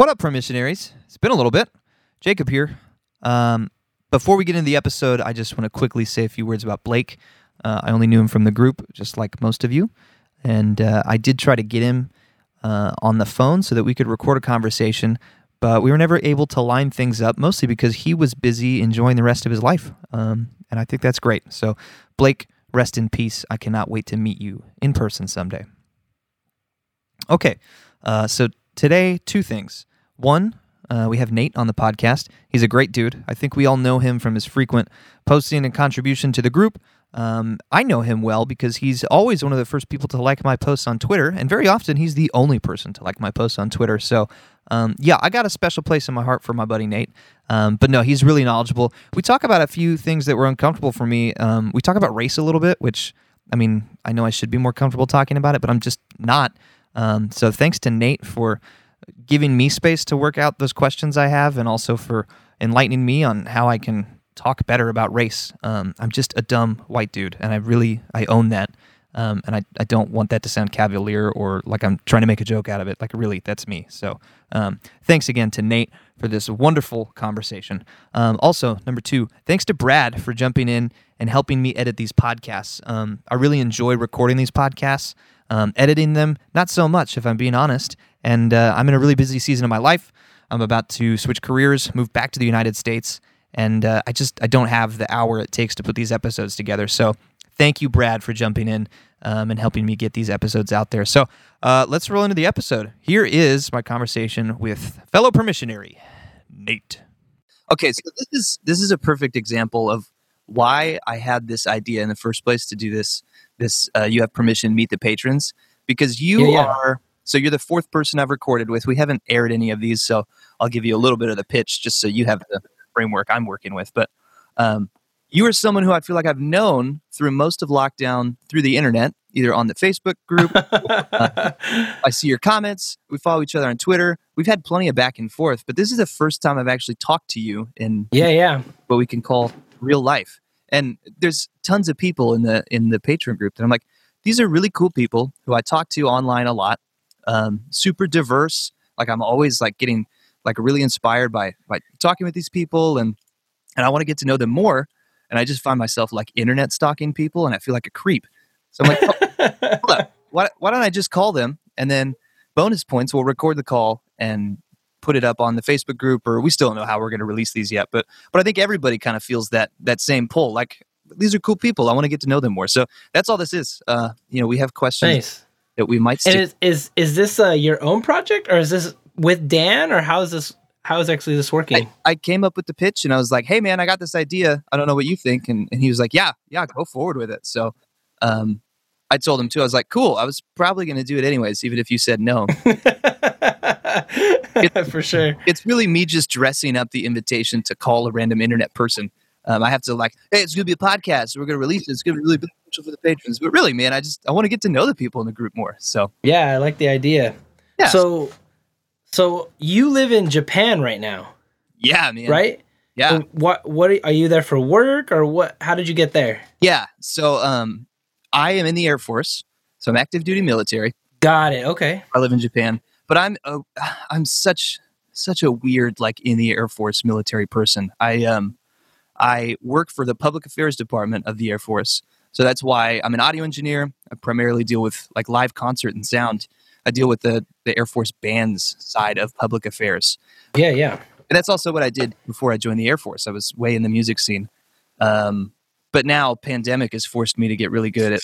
What up, permissionaries? It's been a little bit. Jacob here. Um, before we get into the episode, I just want to quickly say a few words about Blake. Uh, I only knew him from the group, just like most of you. And uh, I did try to get him uh, on the phone so that we could record a conversation, but we were never able to line things up, mostly because he was busy enjoying the rest of his life. Um, and I think that's great. So, Blake, rest in peace. I cannot wait to meet you in person someday. Okay, uh, so today, two things. One, uh, we have Nate on the podcast. He's a great dude. I think we all know him from his frequent posting and contribution to the group. Um, I know him well because he's always one of the first people to like my posts on Twitter, and very often he's the only person to like my posts on Twitter. So, um, yeah, I got a special place in my heart for my buddy Nate. Um, but no, he's really knowledgeable. We talk about a few things that were uncomfortable for me. Um, we talk about race a little bit, which I mean, I know I should be more comfortable talking about it, but I'm just not. Um, so, thanks to Nate for giving me space to work out those questions I have, and also for enlightening me on how I can talk better about race. Um, I'm just a dumb white dude, and I really I own that. Um, and I, I don't want that to sound cavalier or like I'm trying to make a joke out of it. Like really, that's me. So um, thanks again to Nate for this wonderful conversation. Um, also, number two, thanks to Brad for jumping in and helping me edit these podcasts. Um, I really enjoy recording these podcasts. Um, editing them, not so much, if I'm being honest. And uh, I'm in a really busy season of my life. I'm about to switch careers, move back to the United States, and uh, I just I don't have the hour it takes to put these episodes together. So thank you, Brad, for jumping in um, and helping me get these episodes out there. So uh, let's roll into the episode. Here is my conversation with fellow permissionary Nate. Okay, so this is this is a perfect example of why I had this idea in the first place to do this. This uh, you have permission meet the patrons because you Yeah, yeah. are so you're the fourth person I've recorded with. We haven't aired any of these, so I'll give you a little bit of the pitch just so you have the framework I'm working with. But um, you are someone who I feel like I've known through most of lockdown through the internet, either on the Facebook group. I see your comments. We follow each other on Twitter. We've had plenty of back and forth, but this is the first time I've actually talked to you in yeah, yeah. what we can call real life. And there's tons of people in the in the Patreon group that I'm like, these are really cool people who I talk to online a lot. Um, super diverse. Like I'm always like getting like really inspired by by talking with these people and and I want to get to know them more. And I just find myself like internet stalking people and I feel like a creep. So I'm like, oh, hold up. Why, why don't I just call them and then bonus points, we'll record the call and put it up on the Facebook group or we still don't know how we're going to release these yet. But but I think everybody kind of feels that that same pull. Like these are cool people. I want to get to know them more. So that's all this is. Uh, you know, we have questions nice. That we might stick. is is is this uh, your own project or is this with Dan or how is this how is actually this working? I came up with the pitch and I was like, "Hey man, I got this idea. I don't know what you think." And, and he was like, "Yeah, yeah, go forward with it." So, um, I told him too. I was like, "Cool. I was probably going to do it anyways, even if you said no." For sure. it's really me just dressing up the invitation to call a random internet person. Um, I have to like, hey, it's going to be a podcast. We're going to release it. It's going to be really beneficial for the patrons. But really, man, I just I want to get to know the people in the group more. So Yeah, I like the idea. yeah, So so you live in Japan right now, yeah, man, right? Yeah, What what are, are you there for work or what how did you get there? yeah. So um, I am in the Air Force. So I'm active duty military. Got it. Okay. I live in Japan, but I'm a, I'm such such a weird like in the Air Force military person. I um I work for the public affairs department of the Air Force. So that's why I'm an audio engineer. I primarily deal with like live concert and sound. I deal with the the Air Force bands side of public affairs. Yeah, yeah. And that's also what I did before I joined the Air Force. I was way in the music scene. Um, but now pandemic has forced me to get really good at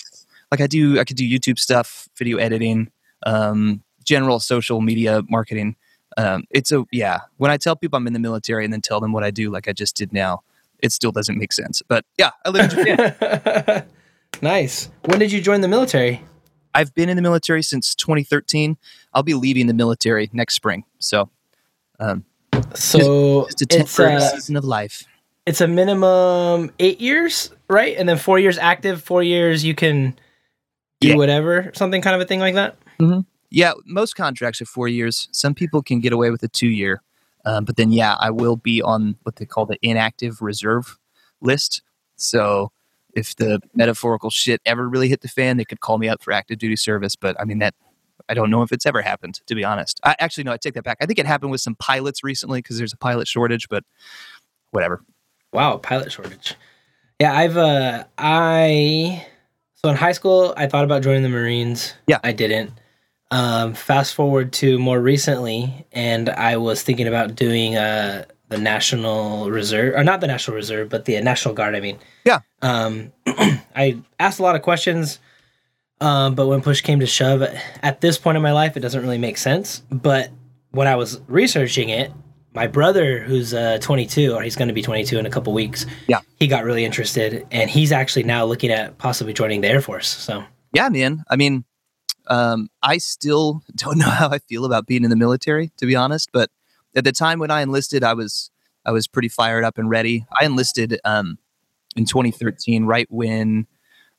like I do I could do YouTube stuff, video editing, um, general social media marketing. Um, it's a yeah. When I tell people I'm in the military and then tell them what I do, like I just did now, it still doesn't make sense. But yeah, I live in Japan. nice. When did you join the military? I've been in the military since 2013. I'll be leaving the military next spring. So um, So it's a it's temporary uh, season of life. it's a minimum eight years, right? And then four years active, four years you can do Yeah. whatever, something kind of a thing like that. Yeah, most contracts are four years. Some people can get away with a two year. Um, but then, yeah, I will be on what they call the inactive reserve list. So if the metaphorical shit ever really hit the fan, they could call me up for active duty service. But I mean, that I don't know if it's ever happened, to be honest. I actually no, I take that back. I think it happened with some pilots recently because there's a pilot shortage, but whatever. Wow, pilot shortage. Yeah, I've uh I so in high school I thought about joining the Marines. Yeah. I didn't. Um fast forward to more recently and I was thinking about doing uh the National Reserve or not the National Reserve, but the National Guard, I mean. Yeah. Um I asked a lot of questions um, but when push came to shove, at this point in my life, it doesn't really make sense. But when I was researching it, my brother, who's uh, 22, or he's going to be 22 in a couple weeks, Yeah. he got really interested, and he's actually now looking at possibly joining the Air Force. So, Yeah, man. I mean, um, I still don't know how I feel about being in the military, to be honest. But at the time when I enlisted, I was I was pretty fired up and ready. I enlisted um, in 2013, right when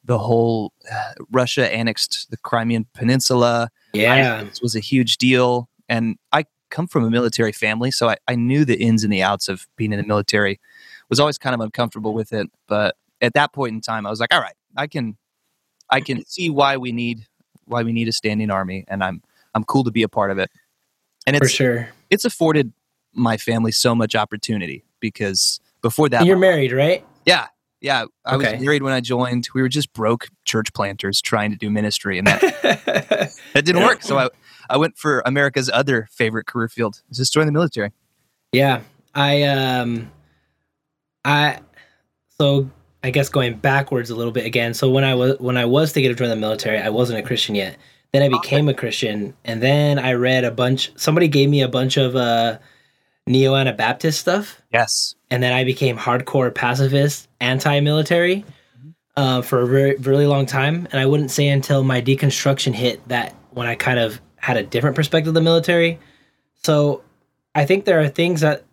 the whole uh, Russia annexed the Crimean Peninsula. yeah, This was a huge deal. And I come from a military family, so I, I knew the ins and the outs of being in the military. Was always kind of uncomfortable with it. But at that point in time, I was like, all right, I can I can see why we need why we need a standing army and I'm I'm cool to be a part of it. And it's for it's sure. it's afforded my family so much opportunity because before that you're married, right? yeah yeah i Okay. was married when i joined we were just broke church planters trying to do ministry and that that didn't work so i i went for america's other favorite career field just join the military Yeah, I um, I so I guess going backwards a little bit again. So when I was when I was thinking of joining the military, I wasn't a Christian yet. Then I became a Christian, and then I read a bunch. Somebody gave me a bunch of uh, neo Anabaptist stuff, yes and then I became hardcore pacifist, anti-military, uh, for a very really long time. And I wouldn't say until my deconstruction hit that when I kind of had a different perspective of the military. So I think there are things that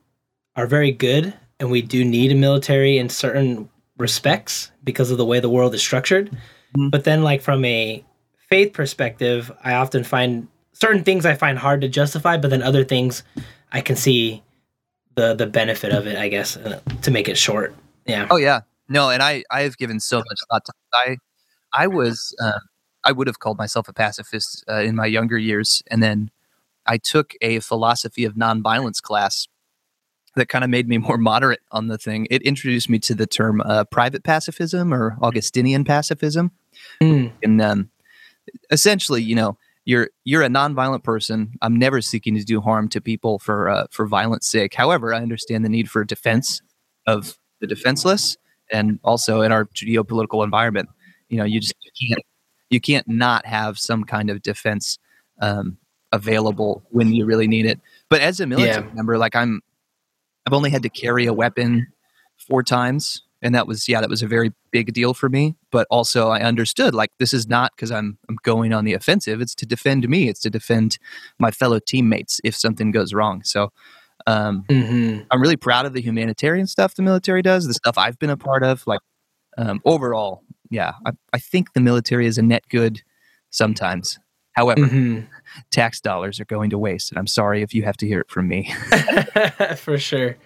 are very good, and we do need a military in certain respects because of the way the world is structured. Mhm. But then, like from a faith perspective, I often find certain things I find hard to justify, but then other things I can see the the benefit of it. I guess uh, to make it short. Yeah. oh yeah no and i i have given so much thought to i i was um, i would have called myself a pacifist uh, in my younger years and then i took a philosophy of nonviolence class that kind of made me more moderate on the thing it introduced me to the term uh, private pacifism or augustinian pacifism Mm, and um, essentially, you know, you're you're a nonviolent person. I'm never seeking to do harm to people for uh, for violence sake. However, I understand the need for defense of the defenseless, and also in our geopolitical environment, you know, you just you can't you can't not have some kind of defense um, available when you really need it. But as a military Yeah. member, like I'm, I've only had to carry a weapon four times and that was yeah that was a very big deal for me. But also i understood like this is not because i'm i'm going on the offensive. It's to defend me. It's to defend my fellow teammates if something goes wrong. So um, mhm. i'm really proud of the humanitarian stuff the military does the stuff i've been a part of like um, overall yeah I, I think the military is a net good sometimes however Mhm. tax dollars are going to waste and i'm sorry if you have to hear it from me For sure.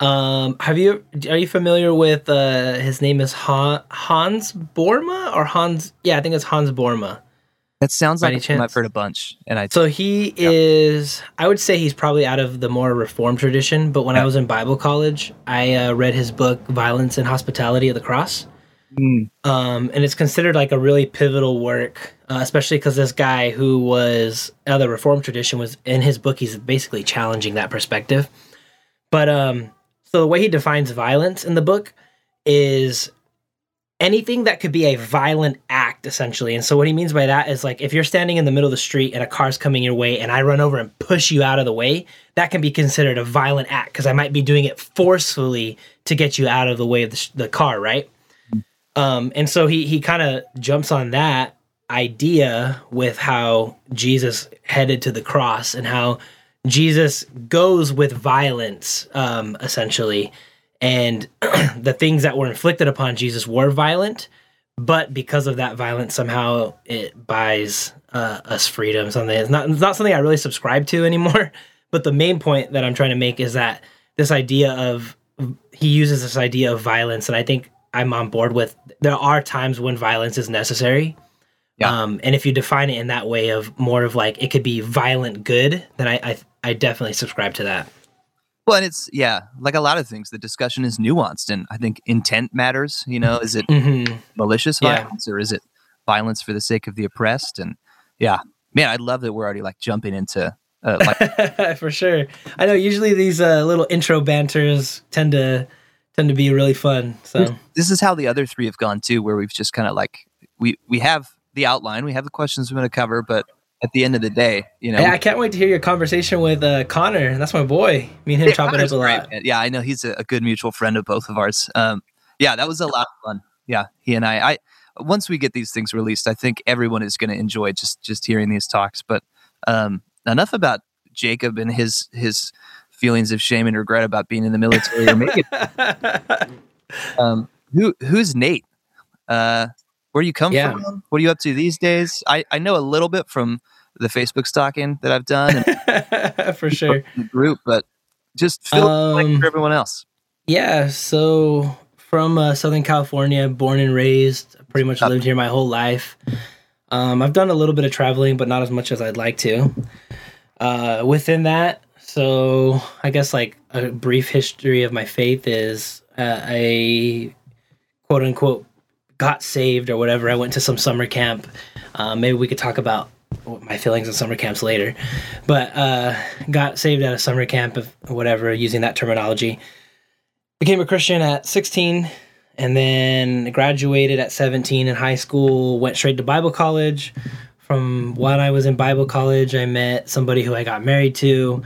Um, have you are you familiar with uh his name is Han, Hans Borma or Hans yeah, I think it's Hans Borma. that sounds like any a term i've heard a bunch and i So he Yeah. is I would say he's probably out of the more reformed tradition, but when I was in Bible college, I uh, read his book Violence and Hospitality of the Cross. Mm, um, and it's considered like a really pivotal work, uh, especially because this guy who was of the Reformed tradition was in his book. He's basically challenging that perspective. But um, so the way he defines violence in the book is anything that could be a violent act, essentially. And so what he means by that is like if you're standing in the middle of the street and a car's coming your way, and I run over and push you out of the way, that can be considered a violent act because I might be doing it forcefully to get you out of the way of the, sh- the car, right? Um, and so he he kind of jumps on that idea with how Jesus headed to the cross and how Jesus goes with violence, um, essentially, and the things that were inflicted upon Jesus were violent, but because of that violence, somehow it buys uh, us freedom. Something it's not it's not something I really subscribe to anymore. But the main point that I'm trying to make is that this idea of he uses this idea of violence, and I think I'm on board with. There are times when violence is necessary, Yeah. Um, and if you define it in that way of more of like it could be violent good, then I I, I definitely subscribe to that. Well, and it's yeah, like a lot of things, the discussion is nuanced, and I think intent matters. You know, is it hmm malicious Yeah. violence or is it violence for the sake of the oppressed? And yeah, man, I love that we're already like jumping into uh, like For sure. I know usually these uh, little intro banters tend to tend to be really fun. So this is how the other three have gone too, where we've just kind of like we we have the outline, we have the questions we're going to cover, but at the end of the day, you know, Hey, I can't wait to hear your conversation with uh, Connor. That's my boy. Me and him Yeah, chop it up a lot. man. Yeah, I know he's a, a good mutual friend of both of ours. Um, yeah, that was a lot of fun. Yeah, he and I. I once we get these things released, I think everyone is going to enjoy just just hearing these talks. But um, enough about Jacob and his his feelings of shame and regret about being in the military. Or maybe um, who who's Nate? Uh, where do you come Yeah. from? What are you up to these days? I I know a little bit from the Facebook stalking that I've done and For sure. the group, but just fill in the Um, for everyone else. Yeah, so from uh, Southern California, born and raised, pretty much lived here my whole life. Um, I've done a little bit of traveling, but not as much as I'd like to. Uh, within that, so I guess like a brief history of my faith is uh, I quote unquote got saved or whatever. I went to some summer camp. Uh, maybe we could talk about my feelings on summer camps later, but uh, got saved at a summer camp of whatever using that terminology became a Christian at 16 and then graduated at 17 in high school, went straight to Bible college. From when I was in Bible college, I met somebody who I got married to,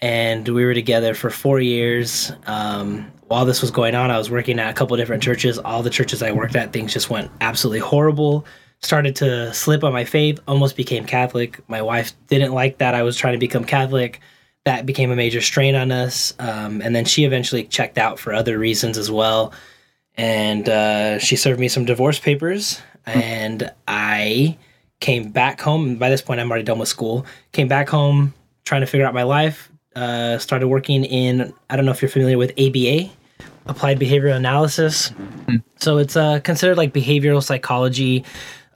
and we were together for four years. Um, while this was going on, I was working at a couple different churches. All the churches I worked at, things just went absolutely horrible. Started to slip on my faith, almost became Catholic. My wife didn't like that I was trying to become Catholic that became a major strain on us. Um, and then she eventually checked out for other reasons as well. And uh, she served me some divorce papers. And I came back home. And by this point, I'm already done with school. Came back home trying to figure out my life. Uh, started working in, I don't know if you're familiar with ABA, Applied Behavioral Analysis. So it's uh, considered like behavioral psychology.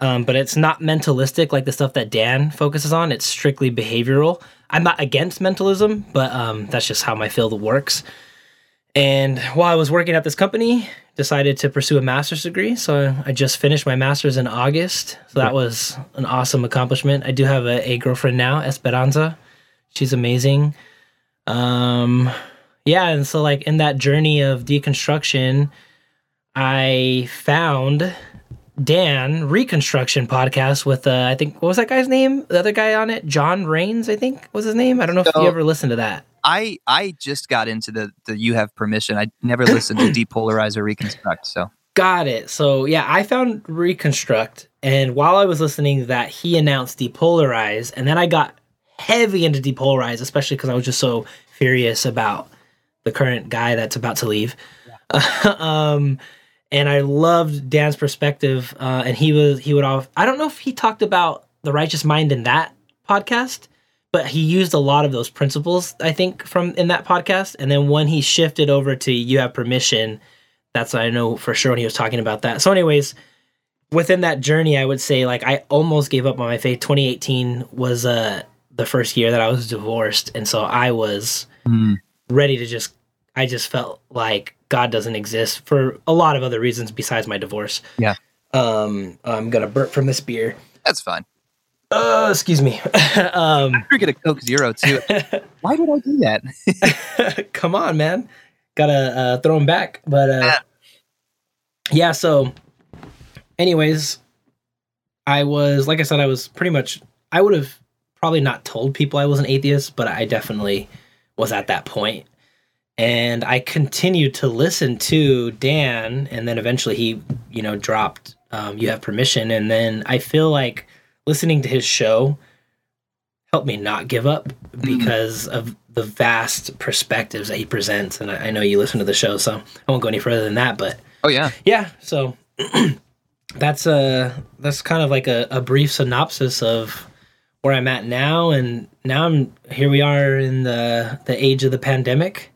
Um, but it's not mentalistic like the stuff that Dan focuses on. It's strictly behavioral. I'm not against mentalism, but um, that's just how my field works. And while I was working at this company, decided to pursue a master's degree. So I just finished my master's in August. So that was an awesome accomplishment. I do have a, a girlfriend now, Esperanza. She's amazing. Um, yeah, and so like in that journey of deconstruction, I found Dan Reconstruction podcast with uh, I think what was that guy's name? The other guy on it, John Rains, I think was his name. I don't know if you ever listened to that. I I just got into the the you have permission. I never listened to depolarize or reconstruct. So Got it. So yeah, I found Reconstruct, and while I was listening to that, he announced Depolarize, and then I got heavy into Depolarize, especially because I was just so furious about the current guy that's about to leave. um, and I loved Dan's perspective, uh, and he was he would off. I don't know if he talked about the righteous mind in that podcast, but he used a lot of those principles I think from in that podcast. And then when he shifted over to you have permission, that's what I know for sure when he was talking about that. So, anyways, within that journey, I would say like I almost gave up on my faith. 2018 was uh the first year that I was divorced, and so I was mm, ready to just I just felt like God doesn't exist for a lot of other reasons besides my divorce. Yeah. Um, I'm gonna burp from this beer. that's fine. Uh, excuse me. um, Drinking a Coke Zero too. Why did I do that? come on, man. Gotta uh, throw him back. But uh, yeah, so, anyways, I was, like I said, I was pretty much, I would have probably not told people I was an atheist, but I definitely was at that point. And I continued to listen to Dan, and then eventually he, you know, dropped um, You Have Permission. And then I feel like listening to his show helped me not give up hmm. because of the vast perspectives that he presents. And I, I know you listen to the show, so I won't go any further than that. But Oh yeah. yeah, so that's a that's kind of like a, a brief synopsis of where I'm at now, and now I'm here. We are in the the age of the pandemic,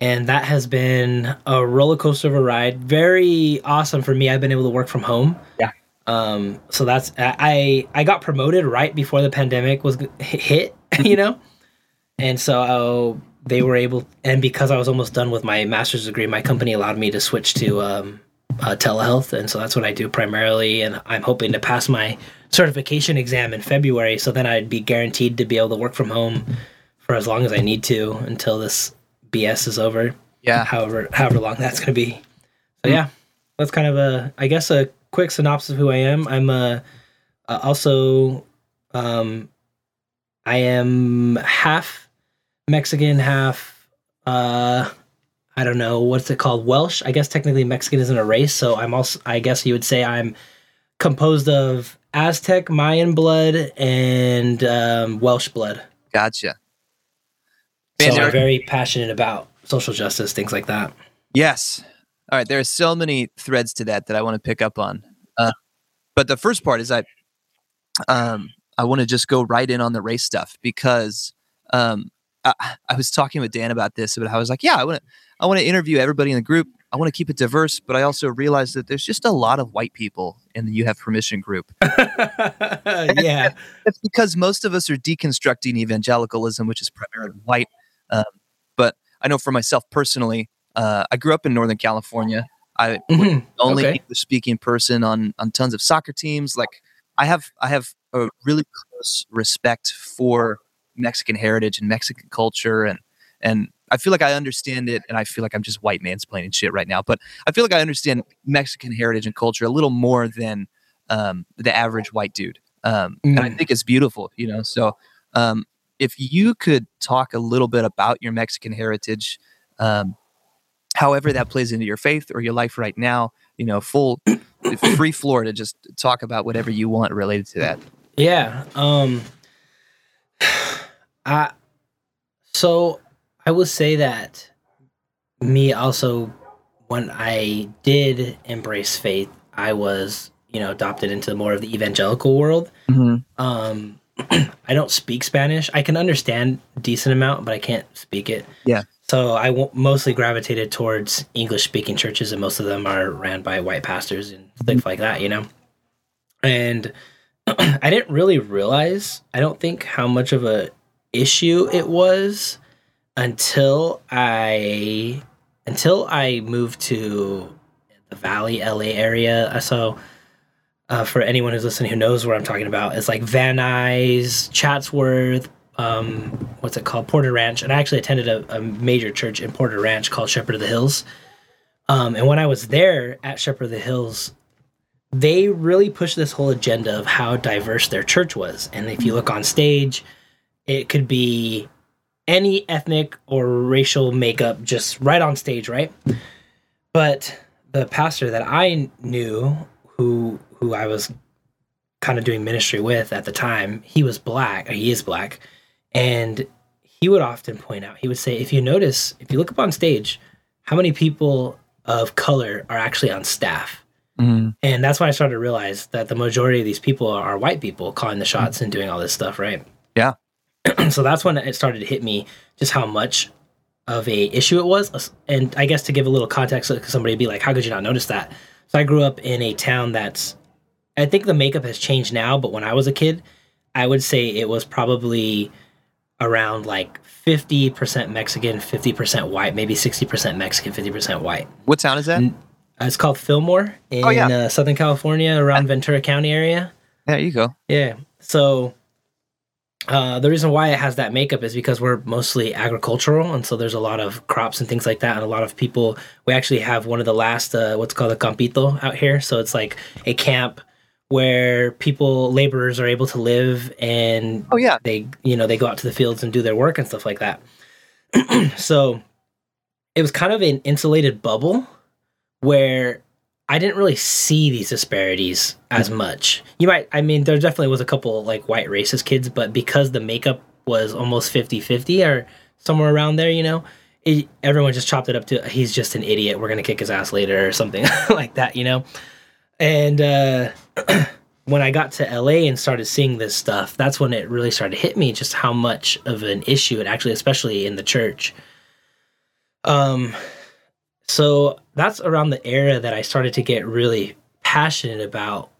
and that has been a roller coaster of a ride. Very awesome for me. I've been able to work from home. Yeah. Um, so that's I I got promoted right before the pandemic was hit, you know, and so they were able, and because I was almost done with my master's degree, my company allowed me to switch to um, uh, telehealth, and so that's what I do primarily. And I'm hoping to pass my certification exam in February, so then I'd be guaranteed to be able to work from home for as long as I need to until this BS is over. Yeah. However, however long that's going to be. So yeah, that's kind of a, I guess, a quick synopsis of who I am. I'm uh, uh, also, um, I am half Mexican, half, uh, I don't know what's it called, Welsh. I guess technically Mexican isn't a race, so I'm also, I guess you would say I'm composed of Aztec, Mayan blood, and um, Welsh blood. Gotcha. so I'm very passionate about social justice, things like that. Yes. All right. There are so many threads to that that I want to pick up on. Uh, but the first part is I, um, I want to just go right in on the race stuff because um, I, I was talking with Dan about this, but I was like, yeah, I want to, I want to interview everybody in the group. I want to keep it diverse, but I also realize that there's just a lot of white people in the You Have Permission group. yeah. It's because most of us are deconstructing evangelicalism, which is primarily white. Um, but I know for myself personally, uh, I grew up in Northern California. I mm-hmm. only okay. English speaking person on on tons of soccer teams. Like I have I have a really close respect for Mexican heritage and Mexican culture and and I feel like I understand it, and I feel like I'm just white mansplaining shit right now. But I feel like I understand Mexican heritage and culture a little more than um, the average white dude, um, mm. and I mm. think it's beautiful, you know. So, um, if you could talk a little bit about your Mexican heritage, um, however that plays into your faith or your life right now, you know, full free floor to just talk about whatever you want related to that. Yeah. Um. I so I will say that me also, when I did embrace faith, I was, you know, adopted into more of the evangelical world. Mm-hmm. Um, I don't speak Spanish. I can understand decent amount, but I can't speak it. Yeah. So I w- mostly gravitated towards English speaking churches, and most of them are ran by white pastors and mm-hmm. stuff like that, you know. And I didn't really realize, I don't think, how much of a issue it was until I until I moved to the Valley, LA area. So, uh, for anyone who's listening who knows where I'm talking about, it's like Van Nuys, Chatsworth, um, what's it called, Porter Ranch. And I actually attended a, a major church in Porter Ranch called Shepherd of the Hills. Um, and when I was there at Shepherd of the Hills, they really pushed this whole agenda of how diverse their church was. And if you look on stage, it could be any ethnic or racial makeup just right on stage, right? But the pastor that I knew who who I was kind of doing ministry with at the time, he was black, he is black, and he would often point out, he would say, if you notice, if you look up on stage, how many people of color are actually on staff? Mm-hmm. And that's when I started to realize that the majority of these people are white people calling the shots mm-hmm. and doing all this stuff, right? Yeah. so that's when it started to hit me just how much of a issue it was. And I guess to give a little context, somebody would be like, "How could you not notice that?" So I grew up in a town that's, I think the makeup has changed now, but when I was a kid, I would say it was probably around like 50% Mexican, 50% white, maybe 60% Mexican, 50% white. What town is that? it's called Fillmore in oh, yeah. uh, Southern California, around Ventura County area. There you go. Yeah. So uh, the reason why it has that makeup is because we're mostly agricultural, and so there's a lot of crops and things like that, and a lot of people. We actually have one of the last uh, what's called a campito out here, so it's like a camp where people laborers are able to live, and oh yeah, they you know they go out to the fields and do their work and stuff like that. so it was kind of an insulated bubble where I didn't really see these disparities as mm-hmm. much. You might, I mean, there definitely was a couple like white racist kids, but because the makeup was almost 50 50 or somewhere around there, you know, it, everyone just chopped it up to he's just an idiot. We're going to kick his ass later or something like that, you know? And uh, when I got to LA and started seeing this stuff, that's when it really started to hit me just how much of an issue it actually, especially in the church. Um, so that's around the era that I started to get really passionate about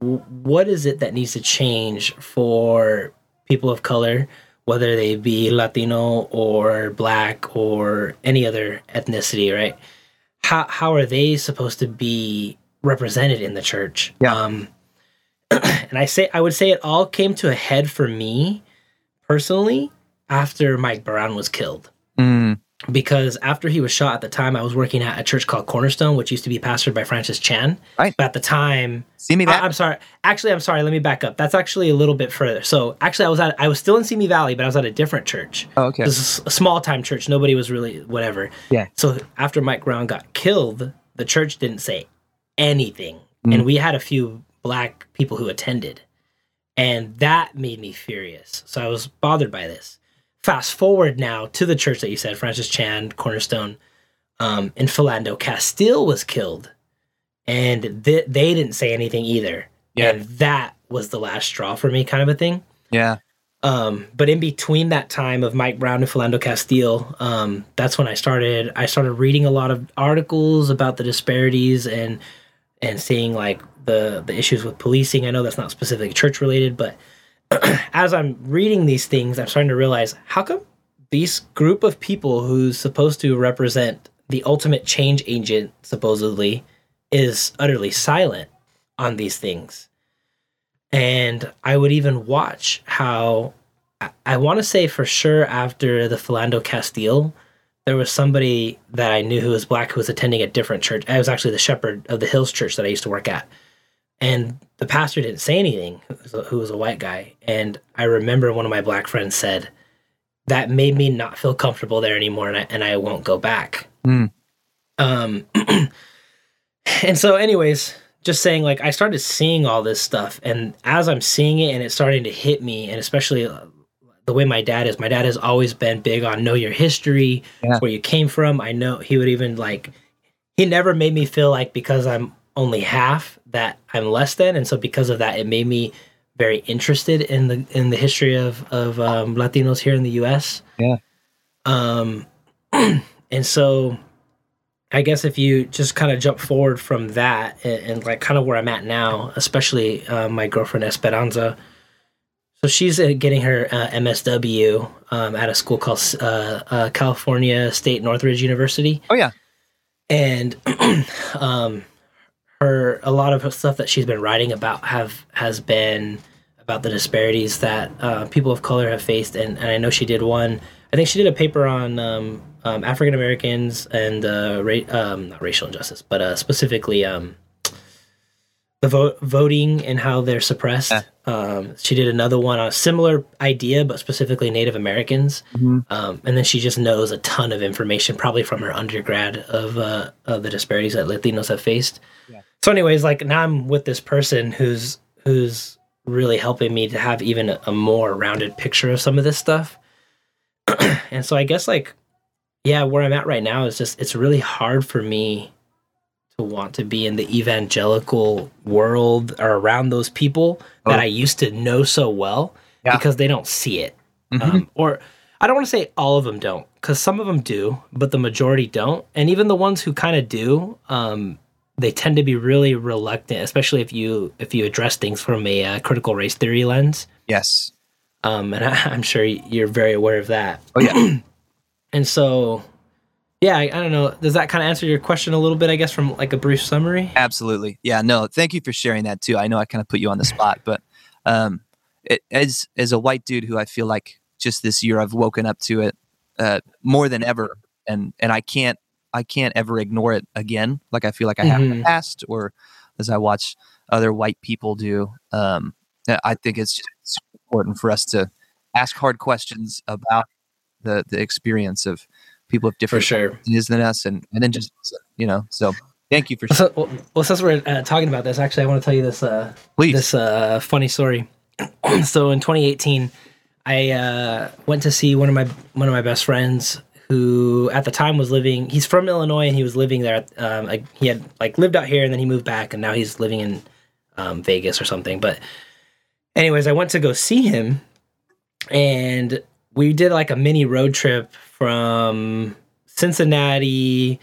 what is it that needs to change for people of color, whether they be Latino or black or any other ethnicity, right? How how are they supposed to be represented in the church? Yeah. Um, and I say I would say it all came to a head for me personally after Mike Brown was killed Mm, because after he was shot at the time I was working at a church called Cornerstone which used to be pastored by Francis Chan. Right. But at the time see me that? I, am sorry. Actually, I'm sorry. Let me back up. That's actually a little bit further. So actually I was at I was still in Simi Valley, but I was at a different church. oh, okay. This is a small time church. Nobody was really whatever. Yeah. So after Mike Brown got killed, the church didn't say anything. Mm. And we had a few black people who attended. And that made me furious. So I was bothered by this. Fast forward now to the church that you said, Francis Chan, Cornerstone, um, and Philando Castile was killed. And th- they didn't say anything either. Yeah. And that was the last straw for me, kind of a thing. Yeah. Um, but in between that time of Mike Brown and Philando Castile, um, that's when I started. I started reading a lot of articles about the disparities and and seeing like the the issues with policing. I know that's not specifically church related, but as I'm reading these things, I'm starting to realize how come these group of people who's supposed to represent the ultimate change agent supposedly is utterly silent on these things and I would even watch how I, I want to say for sure after the Philando Castile, there was somebody that I knew who was black who was attending a different church. I was actually the shepherd of the Hills Church that I used to work at, and the pastor didn't say anything. Who was a, who was a white guy, and I remember one of my black friends said that made me not feel comfortable there anymore, and I and I won't go back. Mm. Um, and so, anyways, just saying like I started seeing all this stuff and as I'm seeing it and it's starting to hit me and especially the way my dad is my dad has always been big on know your history Yeah. where you came from I know he would even like he never made me feel like because I'm only half that I'm less than and so because of that it made me very interested in the in the history of of um, Latinos here in the US Yeah. um and so I guess if you just kind of jump forward from that and, and like kind of where I'm at now, especially uh, my girlfriend Esperanza. So she's uh, getting her uh, MSW um, at a school called uh, uh, California State Northridge University, Oh yeah. and um, her a lot of her stuff that she's been writing about have has been about the disparities that uh, people of color have faced, and, and I know she did one. I think she did a paper on um, um, African Americans and uh, ra- um, not racial injustice, but uh, specifically um, the vote voting and how they're suppressed. Yeah. Um, she did another one on a similar idea, but specifically Native Americans. Mhm. Um, and then she just knows a ton of information, probably from her undergrad of uh, of the disparities that Latinos have faced. Yeah. So, anyways, like now I'm with this person who's who's really helping me to have even a, a more rounded picture of some of this stuff. and so I guess like yeah, where I'm at right now is just it's really hard for me to want to be in the evangelical world or around those people that Oh. I used to know so well Yeah. because they don't see it. Mhm. Um, or I don't want to say all of them don't, because some of them do, but the majority don't. And even the ones who kind of do, um, they tend to be really reluctant, especially if you if you address things from a uh, critical race theory lens. yes. Um, and I, I'm sure you're very aware of that. Oh yeah. And so, yeah, I, I don't know. Does that kind of answer your question a little bit? I guess from like a brief summary. Absolutely. Yeah. No. Thank you for sharing that too. I know I kind of put you on the spot, but um, it, as as a white dude who I feel like just this year I've woken up to it uh, more than ever, and and I can't I can't ever ignore it again. Like I feel like I have in the past, or as I watch other white people do. Um, I think it's just important for us to ask hard questions about the the experience of people of For different sure. opinions than us, and and then just you know. So thank you for So, well, well, since we're uh, talking about this, actually, I want to tell you this. Uh, please. this uh, funny story. so in 2018, I uh, went to see one of my one of my best friends who at the time was living. He's from Illinois and he was living there. Um, like, he had like lived out here and then he moved back and now he's living in um, Vegas or something. But anyways, I went to go see him and we did like a mini road trip from Cincinnati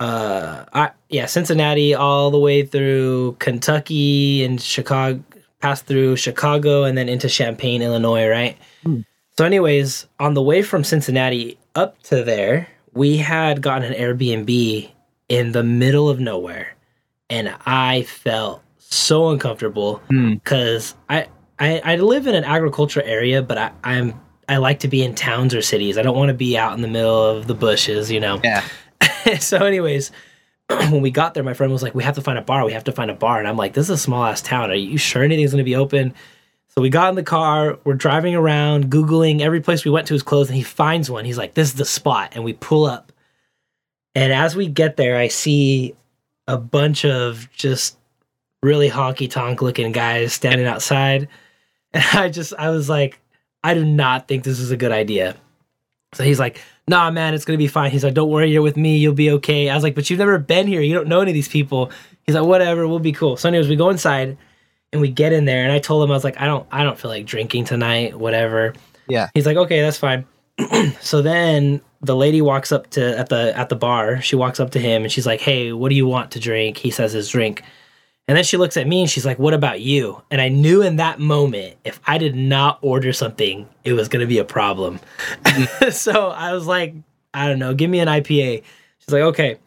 uh, I, yeah, Cincinnati all the way through Kentucky and Chicago, passed through Chicago and then into Champaign, Illinois, right? Hmm. So, anyways, on the way from Cincinnati up to there, we had gotten an Airbnb in the middle of nowhere, and I felt so uncomfortable Hmm. because I, I I live in an agricultural area, but I, I'm I like to be in towns or cities. I don't want to be out in the middle of the bushes, you know. Yeah. so, anyways, when we got there, my friend was like, "We have to find a bar. We have to find a bar." And I'm like, "This is a small ass town. Are you sure anything's gonna be open?" So we got in the car. We're driving around, googling every place we went to is closed, and he finds one. He's like, "This is the spot," and we pull up. And as we get there, I see a bunch of just really honky tonk looking guys standing outside, and I just I was like, I do not think this is a good idea. So he's like, nah, man, it's gonna be fine. He's like, don't worry, you're with me, you'll be okay. I was like, but you've never been here, you don't know any of these people. He's like, whatever, we'll be cool. So, anyways, we go inside and we get in there, and I told him I was like, I don't, I don't feel like drinking tonight, whatever. Yeah. He's like, okay, that's fine. so then the lady walks up to at the at the bar. She walks up to him and she's like, hey, what do you want to drink? He says his drink. And then she looks at me and she's like, What about you? And I knew in that moment, if I did not order something, it was going to be a problem. so I was like, I don't know, give me an IPA. She's like, Okay.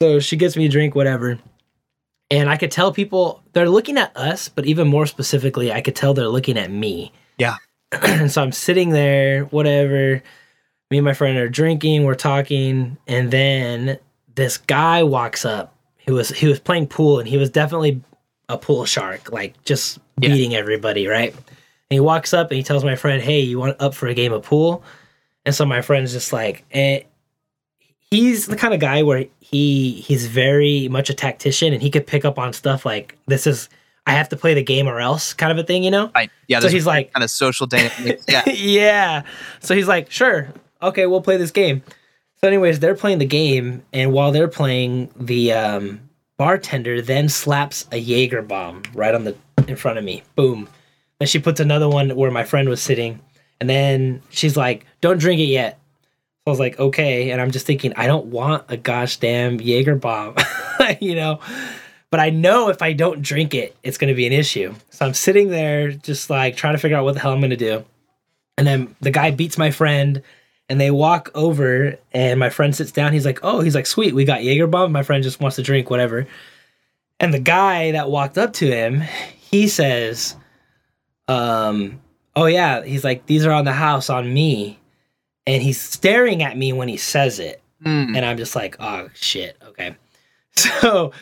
So she gets me a drink, whatever. And I could tell people, they're looking at us, but even more specifically, I could tell they're looking at me. Yeah. and so I'm sitting there, whatever. Me and my friend are drinking, we're talking, and then this guy walks up. He was he was playing pool and he was definitely a pool shark, like just Yeah. beating everybody, right? And he walks up and he tells my friend, "Hey, you want up for a game of pool?" And so my friend's just like, eh. he's the kind of guy where he he's very much a tactician and he could pick up on stuff like this is I have to play the game or else kind of a thing, you know? Right. Yeah. So he's like, kind of social dynamics. Yeah. yeah. So he's like, sure, okay, we'll play this game. So, anyways, they're playing the game, and while they're playing, the um, bartender then slaps a Jaeger bomb right on the in front of me. Boom. Then she puts another one where my friend was sitting, and then she's like, "Don't drink it yet." So I was like, "Okay," and I'm just thinking, I don't want a gosh damn Jaeger bomb, you know. But I know if I don't drink it, it's going to be an issue. So I'm sitting there just like trying to figure out what the hell I'm going to do. And then the guy beats my friend and they walk over and my friend sits down. He's like, Oh, he's like, sweet, we got Jaeger bomb. My friend just wants to drink, whatever. And the guy that walked up to him, he says, um, oh yeah, he's like, these are on the house on me. And he's staring at me when he says it. Mm. And I'm just like, oh shit, okay. So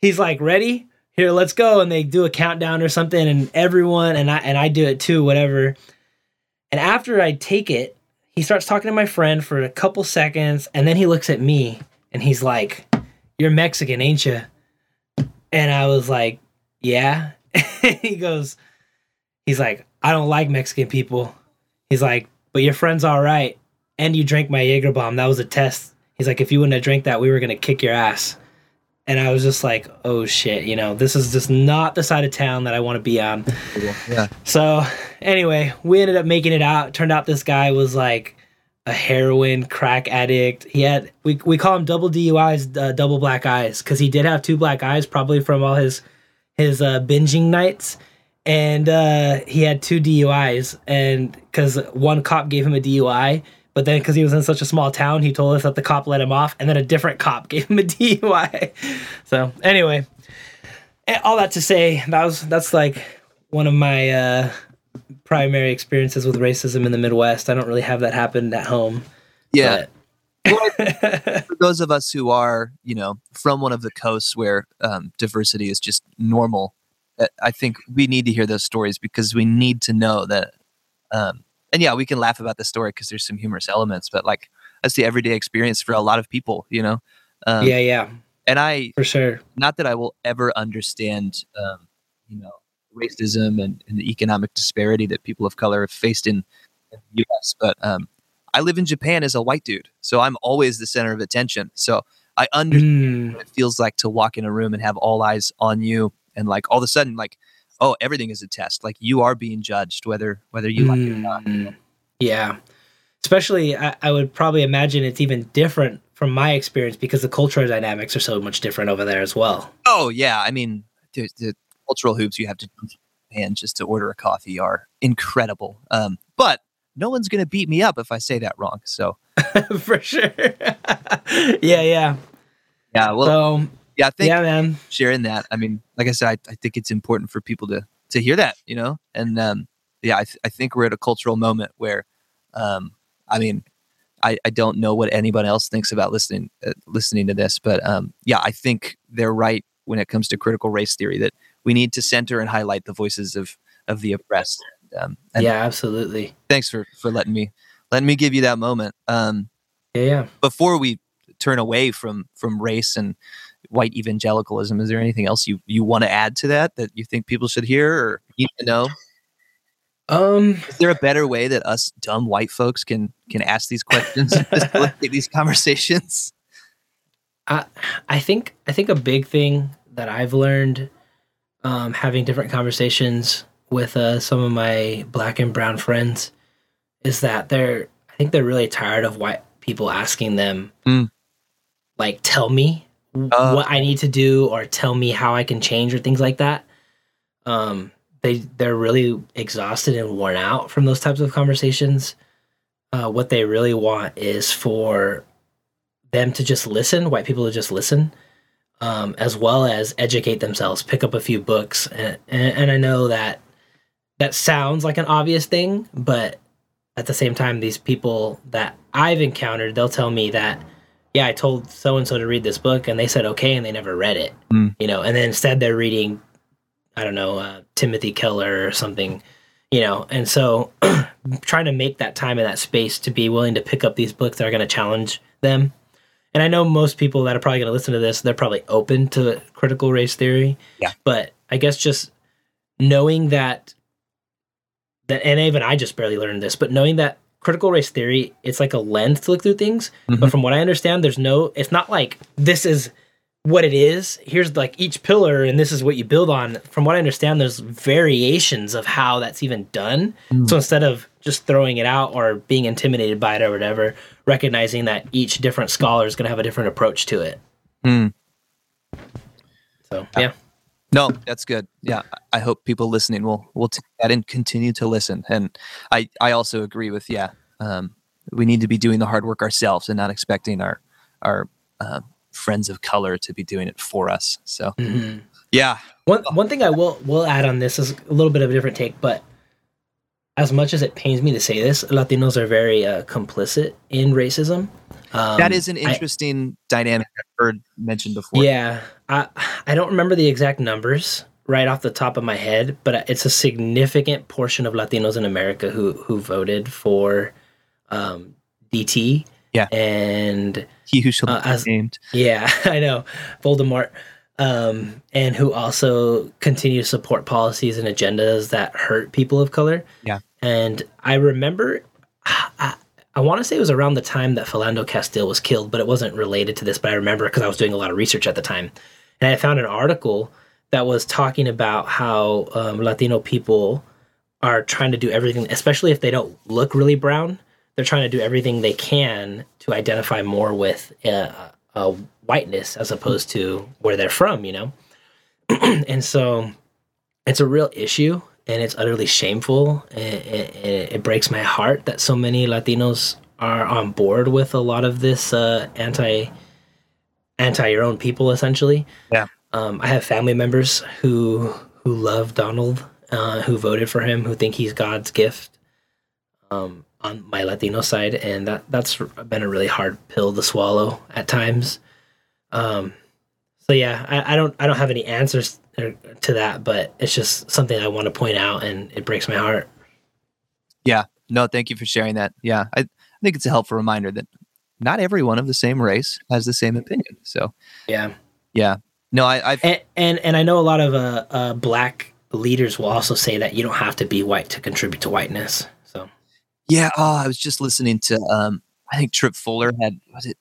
he's like, ready? Here, let's go. And they do a countdown or something, and everyone and I and I do it too, whatever. And after I take it, he starts talking to my friend for a couple seconds, and then he looks at me and he's like, You're Mexican, ain't you? And I was like, Yeah. he goes, He's like, I don't like Mexican people. He's like, But your friend's all right. And you drank my Jaeger bomb. That was a test. He's like, If you wouldn't have drank that, we were going to kick your ass. And I was just like, Oh shit, you know, this is just not the side of town that I want to be on. Yeah. So anyway, we ended up making it out. Turned out this guy was like a heroin crack addict. He had we we call him double DUIs, uh, double black eyes, because he did have two black eyes, probably from all his his uh, binging nights, and uh, he had two DUIs, and because one cop gave him a DUI. But then, because he was in such a small town, he told us that the cop let him off, and then a different cop gave him a DUI. So, anyway, all that to say, that was that's like one of my uh, primary experiences with racism in the Midwest. I don't really have that happen at home. Yeah. For those of us who are, you know, from one of the coasts where um, diversity is just normal, uh, I think we need to hear those stories because we need to know that. Um, and yeah, we can laugh about the story because there's some humorous elements, but like that's the everyday experience for a lot of people, you know. Um, yeah, yeah, And I, for sure. not that I will ever understand, um, you know, racism and, and the economic disparity that people of color have faced in, in the U.S. But um, I live in Japan as a white dude, so I'm always the center of attention. So I understand Mm, what it feels like to walk in a room and have all eyes on you, and like all of a sudden, like, oh, everything is a test. Like you are being judged, whether whether you like it or not. mm, yeah. Especially, I, I would probably imagine it's even different from my experience because the cultural dynamics are so much different over there as well. Oh yeah, I mean, the, the cultural hoops you have to jump and just to order a coffee are incredible. Um, but no one's gonna beat me up if I say that wrong. So For sure. yeah, yeah. yeah, well, So yeah, thank yeah, man. sharing that. I mean, like I said, I, I think it's important for people to to hear that, you know. And um, yeah, I, th- I think we're at a cultural moment where, um, I mean, I, I don't know what anybody else thinks about listening uh, listening to this, but um, yeah, I think they're right when it comes to critical race theory that we need to center and highlight the voices of of the oppressed. Um, and Yeah, absolutely. thanks for for letting me letting me give you that moment. Um, Yeah, yeah. before we turn away from from race and white evangelicalism. Is there anything else you you want to add to that that you think people should hear or need to know? Um is there a better way that us dumb white folks can can ask these questions facilitate these conversations? I I think I think a big thing that I've learned um, having different conversations with uh, some of my black and brown friends is that they're I think they're really tired of white people asking them Mm. like tell me Uh. what I need to do or tell me how I can change or things like that. Um, they they're really exhausted and worn out from those types of conversations. Uh, what they really want is for them to just listen, white people to just listen, um, as well as educate themselves, pick up a few books. And, and, and I know that that sounds like an obvious thing, but at the same time, these people that I've encountered, they'll tell me that, yeah, I told so and so to read this book and they said okay and they never read it, Mm. you know, and then instead they're reading, I don't know, uh, Timothy Keller or something, you know, and so trying to make that time and that space to be willing to pick up these books that are going to challenge them. And I know most people that are probably going to listen to this, they're probably open to critical race theory. Yeah. But I guess just knowing that that and even I just barely learned this, but knowing that critical race theory, it's like a lens to look through things. But Mhm. from what I understand, there's no it's not like this is what it is. Here's like each pillar and this is what you build on. From what I understand, there's variations of how that's even done. Mm. So instead of just throwing it out or being intimidated by it or whatever, recognizing that each different scholar is going to have a different approach to it. Hmm. So, yeah. No that's good. Yeah I- hope people listening will will take that and continue to listen. And i i also agree with yeah um we need to be doing the hard work ourselves and not expecting our our uh, friends of color to be doing it for us. So Mhm. yeah. One one thing I will will add on this is a little bit of a different take, but as much as it pains me to say this, Latinos are very uh, complicit in racism. Um, that is an I- interesting dynamic i've heard mentioned before yeah, I I don't remember the exact numbers right off the top of my head, but it's a significant portion of Latinos in America who who voted for um, DT. Yeah. and he who shall Uh, be as- named Yeah, I know. Voldemort. Um, and who also continue to support policies and agendas that hurt people of color. Yeah. And I remember, I, I want to say it was around the time that Philando Castile was killed, but it wasn't related to this. But I remember because I was doing a lot of research at the time. And I found an article that was talking about how um, Latino people are trying to do everything, especially if they don't look really brown. They're trying to do everything they can to identify more with uh, whiteness as opposed to where they're from, you know? and so it's a real issue and it's utterly shameful. It, it, it breaks my heart that so many Latinos are on board with a lot of this uh, anti anti your own people essentially. Yeah. Um, I have family members who who love Donald, uh, who voted for him, who think he's God's gift. Um, on my Latino side, and that that's been a really hard pill to swallow at times. Um, so yeah, I, I don't I don't have any answers er, to that, but it's just something I want to point out, and it breaks my heart. Yeah. No thank you for sharing that yeah I, I think it's a helpful reminder that not everyone of the same race has the same opinion so Yeah, yeah no I, i've and and, and I know a lot of uh, uh, black leaders will also say that you don't have to be white to contribute to whiteness. So Yeah, oh, I was just listening to um I think Tripp Fuller had was it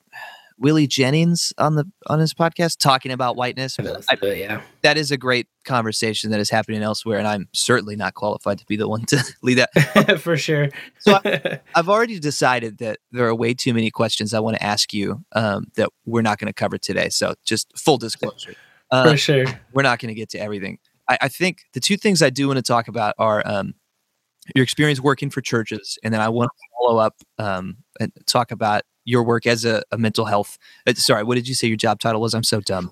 Willie Jennings on the on his podcast talking about whiteness. I, yeah, that is a great conversation that is happening elsewhere, and I'm certainly not qualified to be the one to lead that for sure. so I, have already decided that there are way too many questions I want to ask you um, that we're not going to cover today. So just full disclosure, for sure, we're not going to get to everything. I, I, think the two things I do want to talk about are um, your experience working for churches, and then I want to follow up um, and talk about your work as a, a mental health. Uh, sorry, what did you say your job title was? I'm so dumb.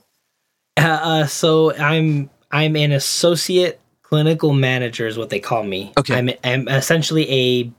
Uh, uh, so I'm I'm an associate clinical manager is what they call me. Okay, I'm, I'm essentially a,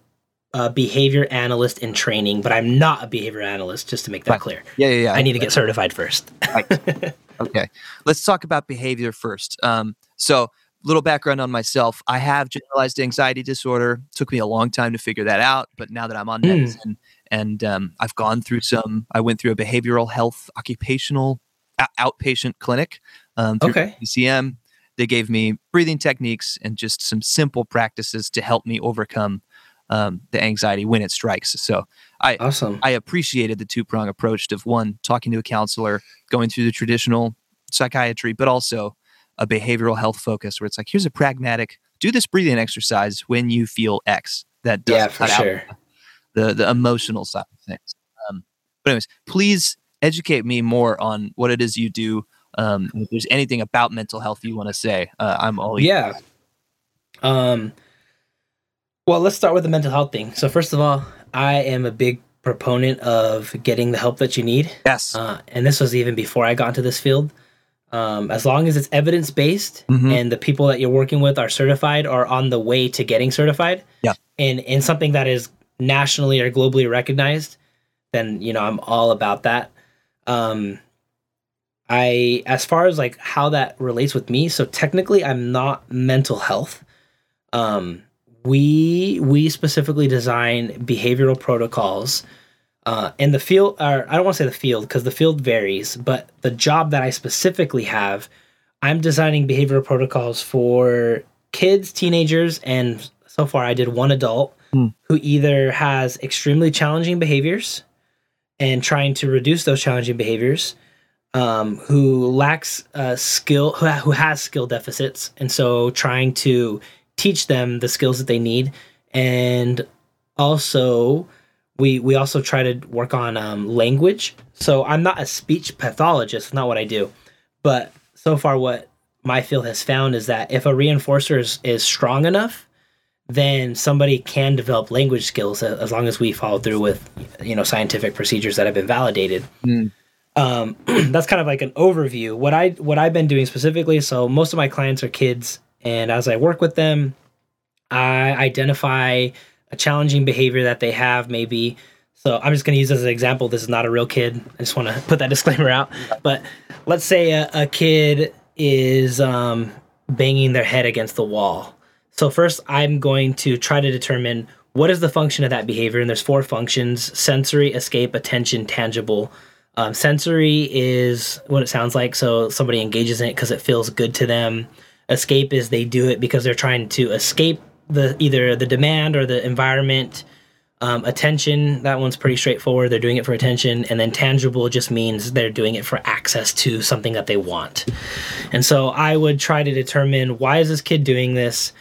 a behavior analyst in training, but I'm not a behavior analyst. Just to make that right. clear. Yeah, yeah, yeah. I need to get certified first. right. Okay, let's talk about behavior first. Um, so little background on myself i have generalized anxiety disorder took me a long time to figure that out but now that i'm on mm. medicine and um, i've gone through some i went through a behavioral health occupational a- outpatient clinic um, okay ecm they gave me breathing techniques and just some simple practices to help me overcome um, the anxiety when it strikes so i awesome i appreciated the two-prong approach of one talking to a counselor going through the traditional psychiatry but also a behavioral health focus where it's like, here's a pragmatic, do this breathing exercise when you feel X. That does yeah, for sure. The the emotional side of things. Um, but anyways, please educate me more on what it is you do. Um, if there's anything about mental health you want to say, uh, I'm all yeah. Um. Well, let's start with the mental health thing. So first of all, I am a big proponent of getting the help that you need. Yes. Uh, and this was even before I got into this field um, as long as it's evidence based mm-hmm. and the people that you're working with are certified or on the way to getting certified, yeah, and in something that is nationally or globally recognized, then you know I'm all about that. Um, I as far as like how that relates with me, so technically I'm not mental health. Um, we we specifically design behavioral protocols uh, in the field, or I don't want to say the field because the field varies, but the job that I specifically have, I'm designing behavioral protocols for kids, teenagers, and so far I did one adult mm. who either has extremely challenging behaviors and trying to reduce those challenging behaviors, um, who lacks uh, skill, who, who has skill deficits, and so trying to teach them the skills that they need, and also we we also try to work on um, language. So I'm not a speech pathologist, not what I do, but so far what my field has found is that if a reinforcer is, is strong enough, then somebody can develop language skills as long as we follow through with you know scientific procedures that have been validated. Mm. Um, that's kind of like an overview. What I what I've been doing specifically. So most of my clients are kids, and as I work with them, I identify a challenging behavior that they have maybe so i'm just going to use as an example this is not a real kid i just want to put that disclaimer out but let's say a, a kid is um, banging their head against the wall so first i'm going to try to determine what is the function of that behavior and there's four functions sensory escape attention tangible um, sensory is what it sounds like so somebody engages in it because it feels good to them escape is they do it because they're trying to escape the either the demand or the environment. Um, attention, that one's pretty straightforward. They're doing it for attention. And then tangible just means they're doing it for access to something that they want. And so I would try to determine why is this kid doing this?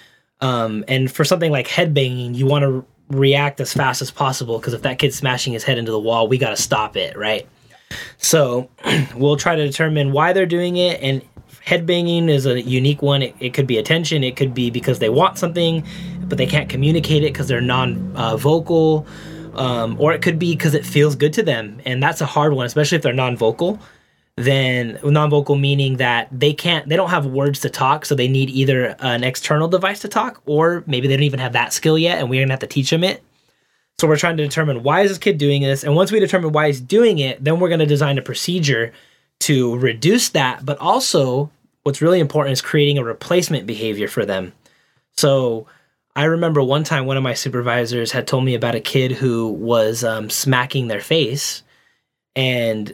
Um, and for something like headbanging, you want to react as fast as possible because if that kid's smashing his head into the wall, we got to stop it, right? So we'll try to determine why they're doing it and headbanging is a unique one. It, it, could be attention. It could be because they want something, but they can't communicate it because they're non-vocal, uh, um, or it could be because it feels good to them, and that's a hard one, especially if they're non-vocal. Then non-vocal meaning that they can't, they don't have words to talk, so they need either an external device to talk, or maybe they don't even have that skill yet, and we're gonna have to teach them it. So we're trying to determine why is this kid doing this, and once we determine why he's doing it, then we're gonna design a procedure to reduce that, but also what's really important is creating a replacement behavior for them. So I remember one time one of my supervisors had told me about a kid who was um, smacking their face, and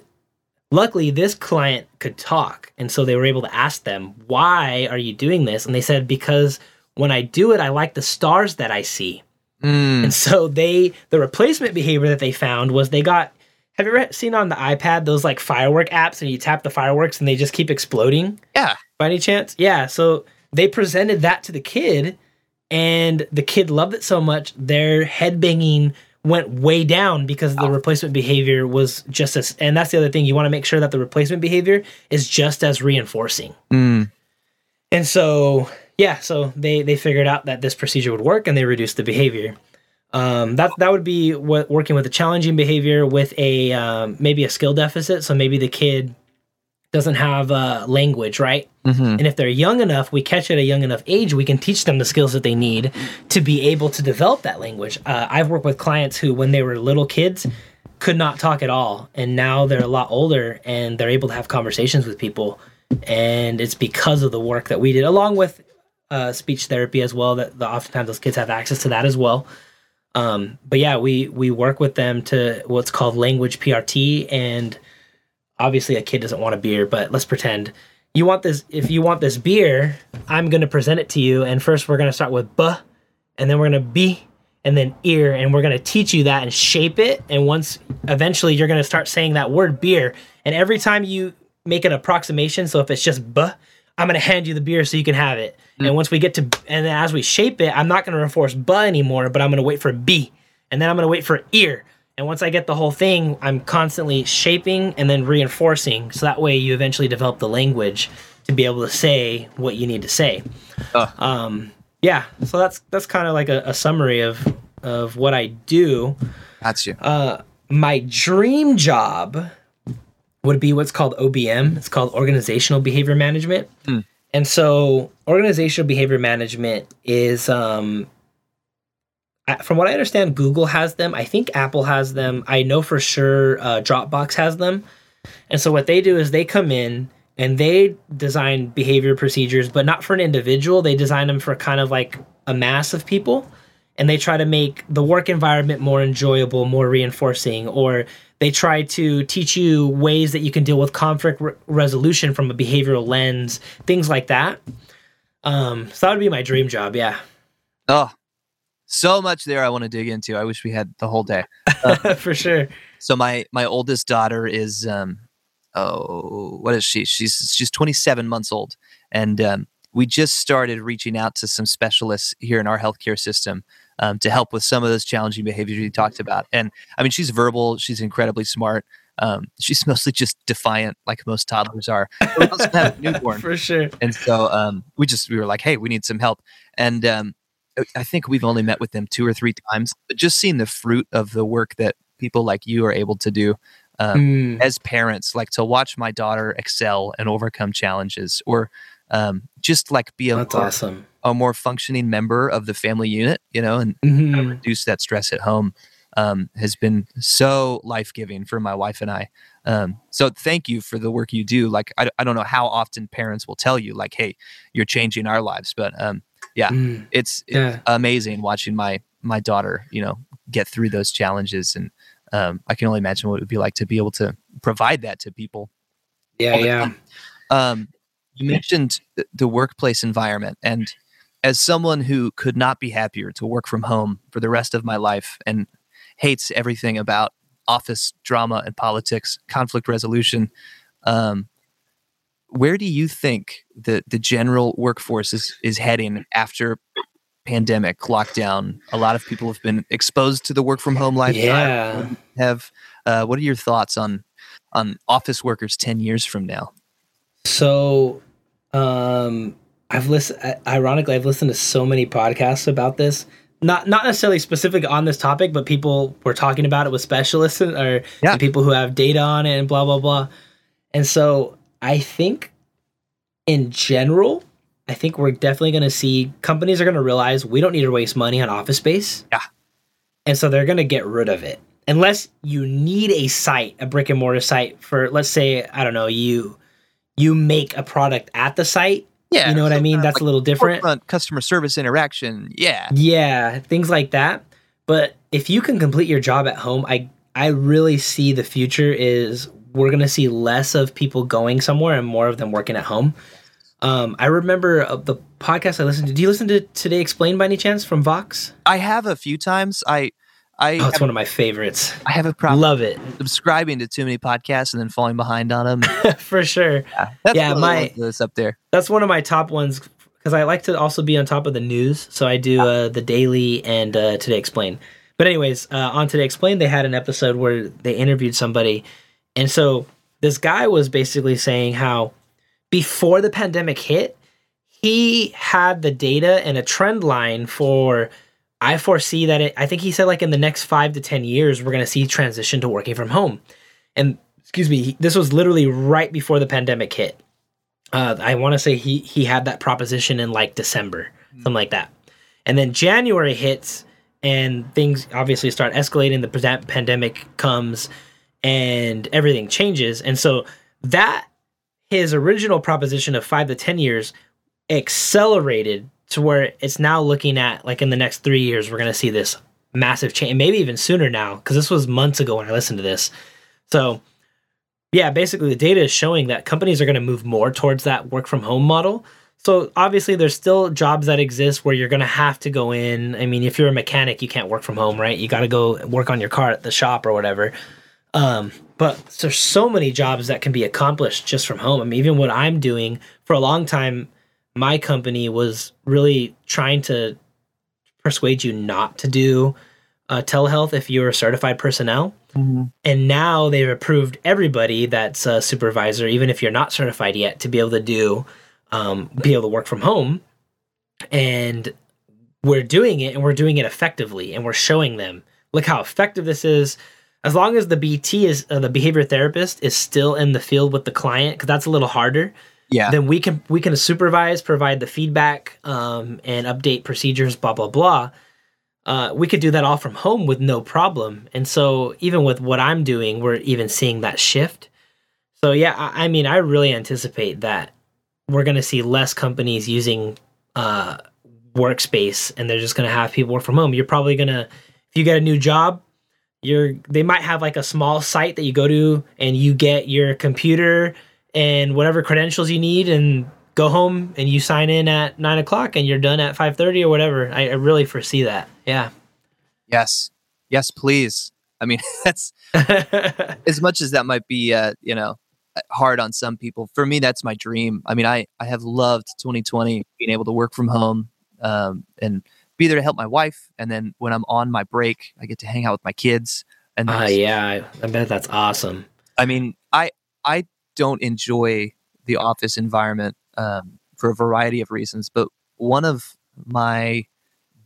luckily this client could talk, and so they were able to ask them, "Why are you doing this?" And they said, "Because when I do it, I like the stars that I see." Mm. And so they, the replacement behavior that they found was they got have you ever seen on the iPad those like firework apps and you tap the fireworks and they just keep exploding? Yeah. By any chance? Yeah. So they presented that to the kid and the kid loved it so much their head banging went way down because the replacement behavior was just as and that's the other thing you want to make sure that the replacement behavior is just as reinforcing. Mm. and so yeah so they they figured out that this procedure would work and they reduced the behavior. Um, that that would be what working with a challenging behavior with a um, maybe a skill deficit. So maybe the kid doesn't have uh, language right hmm and if they're young enough, we catch at a young enough age, we can teach them the skills that they need to be able to develop that language. Uh, I've worked with clients who, when they were little kids, could not talk at all. And now they're a lot older and they're able to have conversations with people. And it's because of the work that we did, along with uh, speech therapy as well, that the, oftentimes those kids have access to that as well. Um, but yeah, we, we work with them to what's called language PRT. And obviously, a kid doesn't want a beer, but let's pretend. You want this if you want this beer i'm going to present it to you and first we're going to start with b and then we're going to b and then ear and we're going to teach you that and shape it and once eventually you're going to start saying that word beer. And every time you make an approximation so if it's just b i'm going to hand you the beer so you can have it. Mm. And once we get to and then as we shape it i'm not going to enforce b anymore but i'm going to wait for b and then i'm going to wait for ear and once I get the whole thing, I'm constantly shaping and then reinforcing. So that way you eventually develop the language to be able to say what you need to say. Uh. Um, yeah. So that's that's kind of like a, a summary of of what I do. That's you. Uh, my dream job would be what's called OBM. It's called Organizational Behavior Management. Hmm. And so, organizational behavior management is, um, from what I understand, Google has them. I think Apple has them. I know for sure uh, Dropbox has them. And so, what they do is they come in and they design behavior procedures, but not for an individual. They design them for kind of like a mass of people and they try to make the work environment more enjoyable, more reinforcing, or they try to teach you ways that you can deal with conflict re- resolution from a behavioral lens, things like that. Um, so that would be my dream job. Yeah, Oh, so much there I want to dig into. I wish we had the whole day. for sure. So my my oldest daughter is um oh what is she? She's she's 27 months old, and um, we just started reaching out to some specialists here in our healthcare system um, to help with some of those challenging behaviors you talked about. And I mean, she's verbal. She's incredibly smart. Um, she's mostly just defiant, like most toddlers are. But we also have a newborn, For sure. and so um, we just we were like, hey, we need some help, and um, I- I think we've only met with them two or three times, but just seeing the fruit of the work that people like you are able to do um, Mm, as parents, like to watch my daughter excel and overcome challenges, or um, just like be a that's more, awesome. a more functioning member of the family unit, you know, and Mhm. reduce that stress at home um, has been so life giving for my wife and I. Um, so thank you for the work you do. Like, I, I don't know how often parents will tell you, like, hey, you're changing our lives, but um, Mm, it's, it's yeah. amazing watching my my daughter, you know, get through those challenges, and um, I can only imagine what it would be like to be able to provide that to people. Yeah. Yeah. Um, you mentioned the workplace environment, and as someone who could not be happier to work from home for the rest of my life and hates everything about office drama and politics, conflict resolution, um, where do you think the the general workforce is is heading after pandemic lockdown? A lot of people have been exposed to the work from home lifestyle. Yeah. Have uh, what are your thoughts on on office workers ten years from now? So, um, I've listened. Ironically, I've listened to so many podcasts about this. Not not necessarily specific on this topic, but people were talking about it with specialists or Yeah. people who have data on it and blah blah blah. And so, I think, in general, I think we're definitely going to see companies are going to realize we don't need to waste money on office space. Yeah. And so they're going to get rid of it. Unless you need a site, a brick and mortar site for let's say, I don't know, you you make a product at the site. Yeah, you know what I mean? That's like, a little different. customer service interaction. Yeah, Yeah, things like that. But if you can complete your job at home, I I really see the future is we're gonna see less of people going somewhere and more of them working at home. Um, I remember uh, the podcast I listened to. Do you listen to Today Explained by any chance from Vox? I have a few times. I I Oh, it's have, one of my favorites. I have a problem Love it subscribing to too many podcasts and then falling behind on them. for sure. That's Yeah, the my- that's up there. That's one of my top ones because I like to also be on top of the news. So I do uh, the daily and uh, Today Explain. But anyways, uh, on Today Explain, they had an episode where they interviewed somebody, and so this guy was basically saying how before the pandemic hit, he had the data and a trend line for. I foresee that it. I think he said like in the next five to ten years, we're going to see transition to working from home, and excuse me, this was literally right before the pandemic hit uh, I want to say he he had that proposition in like December, something like that, and then January hits and things obviously start escalating. The pandemic comes and everything changes, and so that his original proposition of five to ten years accelerated to where it's now looking at like in the next three years we're going to see this massive change, maybe even sooner now because this was months ago when I listened to this. So yeah, basically the data is showing that companies are going to move more towards that work from home model. So obviously there's still jobs that exist where you're going to have to go in. I mean, if you're a mechanic, you can't work from home, right? You got to go work on your car at the shop or whatever. Um, but there's so many jobs that can be accomplished just from home. I mean, even what I'm doing for a long time, my company was really trying to persuade you not to do uh, telehealth if you're a certified personnel. And now they've approved everybody that's a supervisor, even if you're not certified yet, to be able to do, um, be able to work from home. And we're doing it and we're doing it effectively and we're showing them, look how effective this is. As long as the BT is, uh, the behavior therapist is still in the field with the client, because that's a little harder Yeah. then we can we can supervise, provide the feedback, um, and update procedures, blah blah blah. Uh, we could do that all from home with no problem. And so even with what I'm doing, we're even seeing that shift. So yeah, I, I mean, I really anticipate that we're going to see less companies using uh, workspace, and they're just going to have people work from home. You're probably gonna, if you get a new job, you're they might have like a small site that you go to, and you get your computer and whatever credentials you need and go home and you sign in at nine o'clock and you're done at 5.30 or whatever I, I really foresee that yeah Yes. Yes, please. I mean, that's as much as that might be, uh, you know, hard on some people. For me, that's my dream. I mean, I, I have loved 2020 being able to work from home um, and be there to help my wife. And then when I'm on my break, I get to hang out with my kids. And that's- yeah I, I bet that's awesome I mean, I I don't enjoy the office environment um, for a variety of reasons, but one of my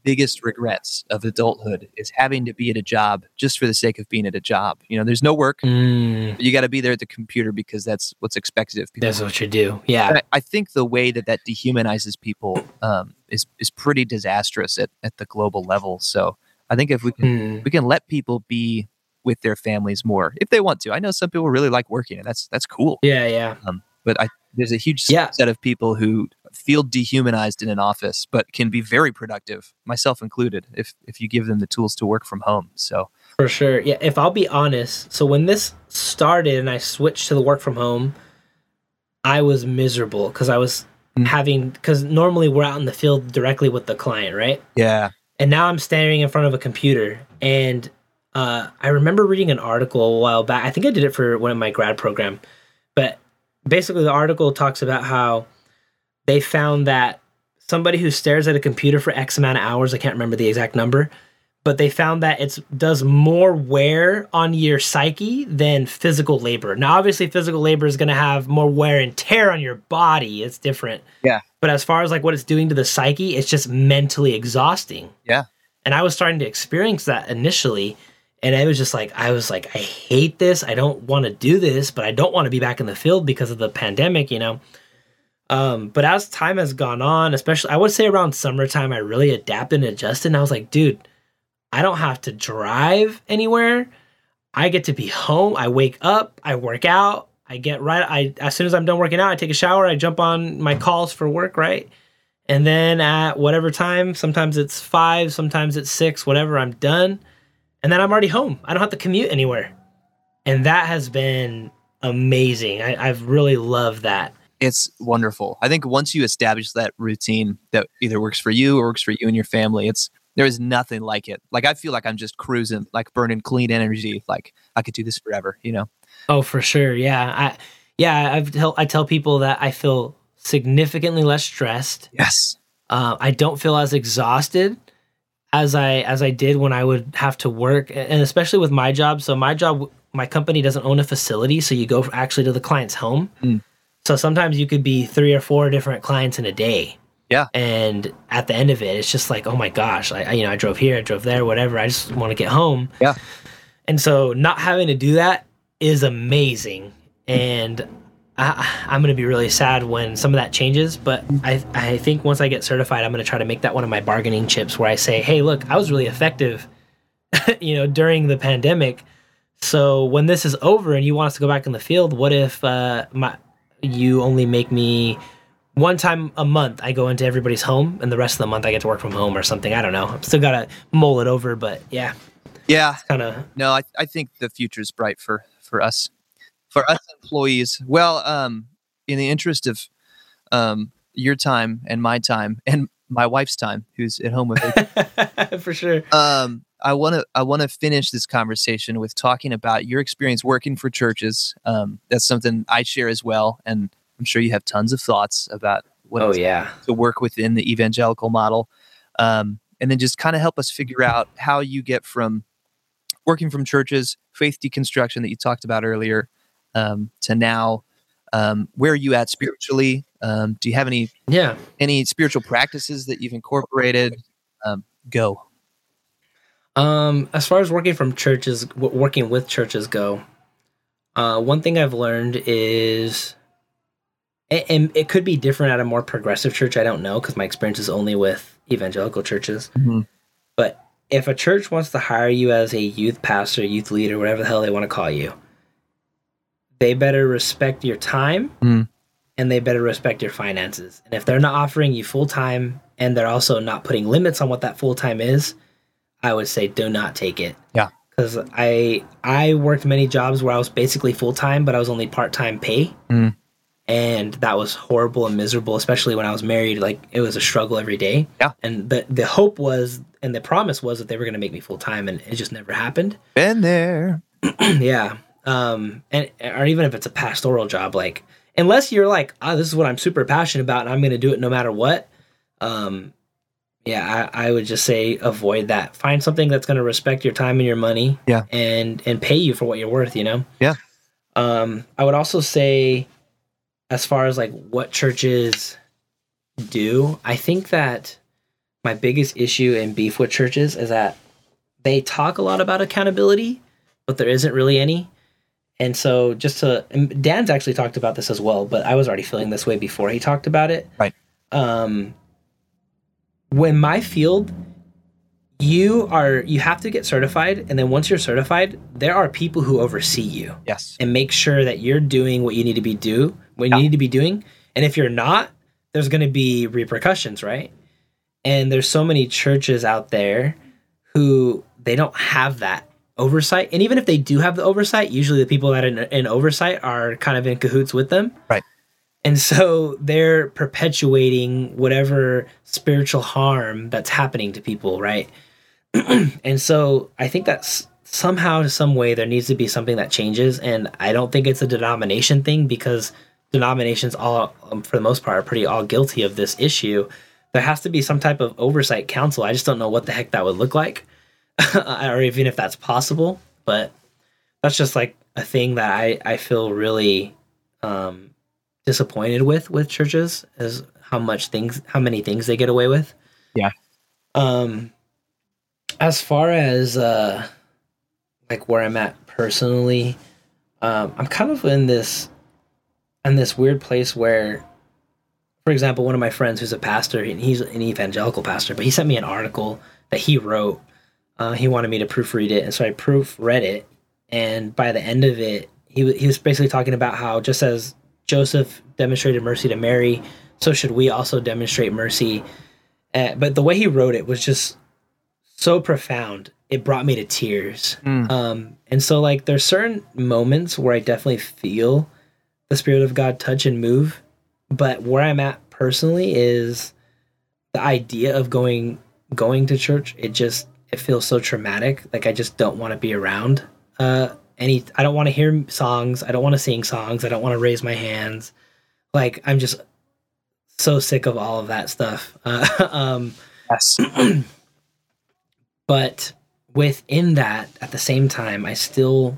biggest regrets of adulthood is having to be at a job just for the sake of being at a job. You know, there's no work. mm, You got to be there at the computer because that's what's expected of people. that's what you do yeah I, I think the way that that dehumanizes people um, is is pretty disastrous at, at the global level. So I think if we can Mm, we can let people be with their families more if they want to. I know some people really like working, and that's that's cool. yeah yeah But I there's a huge Yeah. set of people who feel dehumanized in an office, but can be very productive, myself included, if if you give them the tools to work from home. So For sure. Yeah, if I'll be honest, so when this started and I switched to the work from home, I was miserable because I was Mm. having because normally we're out in the field directly with the client, right? yeah, And now I'm standing in front of a computer and uh, I remember reading an article a while back. I think I did it for one of my grad program, but basically the article talks about how they found that somebody who stares at a computer for X amount of hours, I can't remember the exact number, but they found that it does more wear on your psyche than physical labor. Now, obviously, physical labor is going to have more wear and tear on your body. It's different. Yeah. But as far as like what it's doing to the psyche, it's just mentally exhausting. Yeah. And I was starting to experience that initially. And it was just like, I was like, I hate this. I don't want to do this, but I don't want to be back in the field because of the pandemic, you know? Um, but as time has gone on, especially I would say around summertime, I really adapted and adjusted. And I was like, dude, I don't have to drive anywhere. I get to be home. I wake up, I work out, I get right. I as soon as I'm done working out, I take a shower, I jump on my calls for work, right? And then at whatever time, sometimes it's five, sometimes it's six, whatever, I'm done. And then I'm already home. I don't have to commute anywhere. And that has been amazing. I, I've really loved that. It's wonderful. I think once you establish that routine that either works for you or works for you and your family, it's There is nothing like it. Like I feel like I'm just cruising, like burning clean energy. Like I could do this forever, you know? Oh, for sure. Yeah. I yeah, I've tell I tell people that I feel significantly less stressed. Yes. Uh, I don't feel as exhausted as I as I did when I would have to work, and especially with my job. So my job, my company doesn't own a facility, so you go actually to the client's home. Mm. So sometimes you could be three or four different clients in a day. Yeah. And at the end of it, it's just like, oh my gosh, I you know I drove here, I drove there, whatever. I just want to get home. Yeah. And so not having to do that is amazing, and I, I'm going to be really sad when some of that changes, but I, I think once I get certified, I'm going to try to make that one of my bargaining chips where I say, hey, look, I was really effective, you know, during the pandemic. So when this is over and you want us to go back in the field, what if uh, my you only make me one time a month? I go into everybody's home, and the rest of the month I get to work from home or something. I don't know. I'm still gotta mull it over, but yeah, Yeah. kind of No, I, I think the future is bright for for us, for us employees. Well, um, in the interest of um your time and my time and my wife's time, who's at home with me, for sure. um, I want to I want to finish this conversation with talking about your experience working for churches. Um, that's something I share as well, and I'm sure you have tons of thoughts about what Oh it's yeah. to work within the evangelical model, um, and then just kind of help us figure out how you get from working from churches, faith deconstruction that you talked about earlier, um, to now. Um, where are you at spiritually? Um, do you have any Yeah. any spiritual practices that you've incorporated? Um, go. Um, as far as working from churches, working with churches go, uh, one thing I've learned is, and it could be different at a more progressive church. I don't know because my experience is only with evangelical churches. Mhm. But if a church wants to hire you as a youth pastor, youth leader, whatever the hell they want to call you, they better respect your time Mm. and they better respect your finances. And if they're not offering you full time and they're also not putting limits on what that full time is, I would say do not take it. Yeah. Because I I worked many jobs where I was basically full time, but I was only part time pay. Mm. And that was horrible and miserable, especially when I was married. Like it was a struggle every day. Yeah. And the the hope was and the promise was that they were gonna make me full time and it just never happened. Been there. yeah um and or even if it's a pastoral job like unless you're like oh this is what i'm super passionate about and i'm gonna do it no matter what um yeah i, I would just say avoid that find something that's gonna respect your time and your money Yeah. and and pay you for what you're worth you know Yeah. um i would also say as far as like what churches do i think that my biggest issue and beef with churches is that they talk a lot about accountability but there isn't really any. And so, just to and Dan's actually talked about this as well, but I was already feeling this way before he talked about it. Right. Um, when my field, you are you have to get certified, and then once you're certified, there are people who oversee you Yes. and make sure that you're doing what you need to be do what Yeah. you need to be doing. And if you're not, there's going to be repercussions, right? And there's so many churches out there who they don't have that oversight. And even if they do have the oversight, usually the people that are in, in oversight are kind of in cahoots with them. Right. And so they're perpetuating whatever spiritual harm that's happening to people, right? and so I think that's somehow, in some way, there needs to be something that changes. And I don't think it's a denomination thing because denominations, all um, for the most part, are pretty all guilty of this issue. There has to be some type of oversight council. I just don't know what the heck that would look like, or even if that's possible. But that's just like a thing that I I feel really um, disappointed with with churches is how much things how many things they get away with. Yeah. Um as far as uh like where I'm at personally, um I'm kind of in this in this weird place where for example, one of my friends who's a pastor, and he's an evangelical pastor, but he sent me an article that he wrote. Uh, he wanted me to proofread it, and so I proofread it. And by the end of it, he he was basically talking about how just as Joseph demonstrated mercy to Mary, so should we also demonstrate mercy. Uh, but the way he wrote it was just so profound. It brought me to tears. Mm. Um, and so like there's certain moments where I definitely feel the spirit of God touch and move, but where I'm at personally is the idea of going going to church. It just it feels so traumatic. Like I just don't want to be around uh any I don't want to hear songs. I don't want to sing songs. I don't want to raise my hands. Like I'm just so sick of all of that stuff. Uh, um Yes. but within that at the same time i still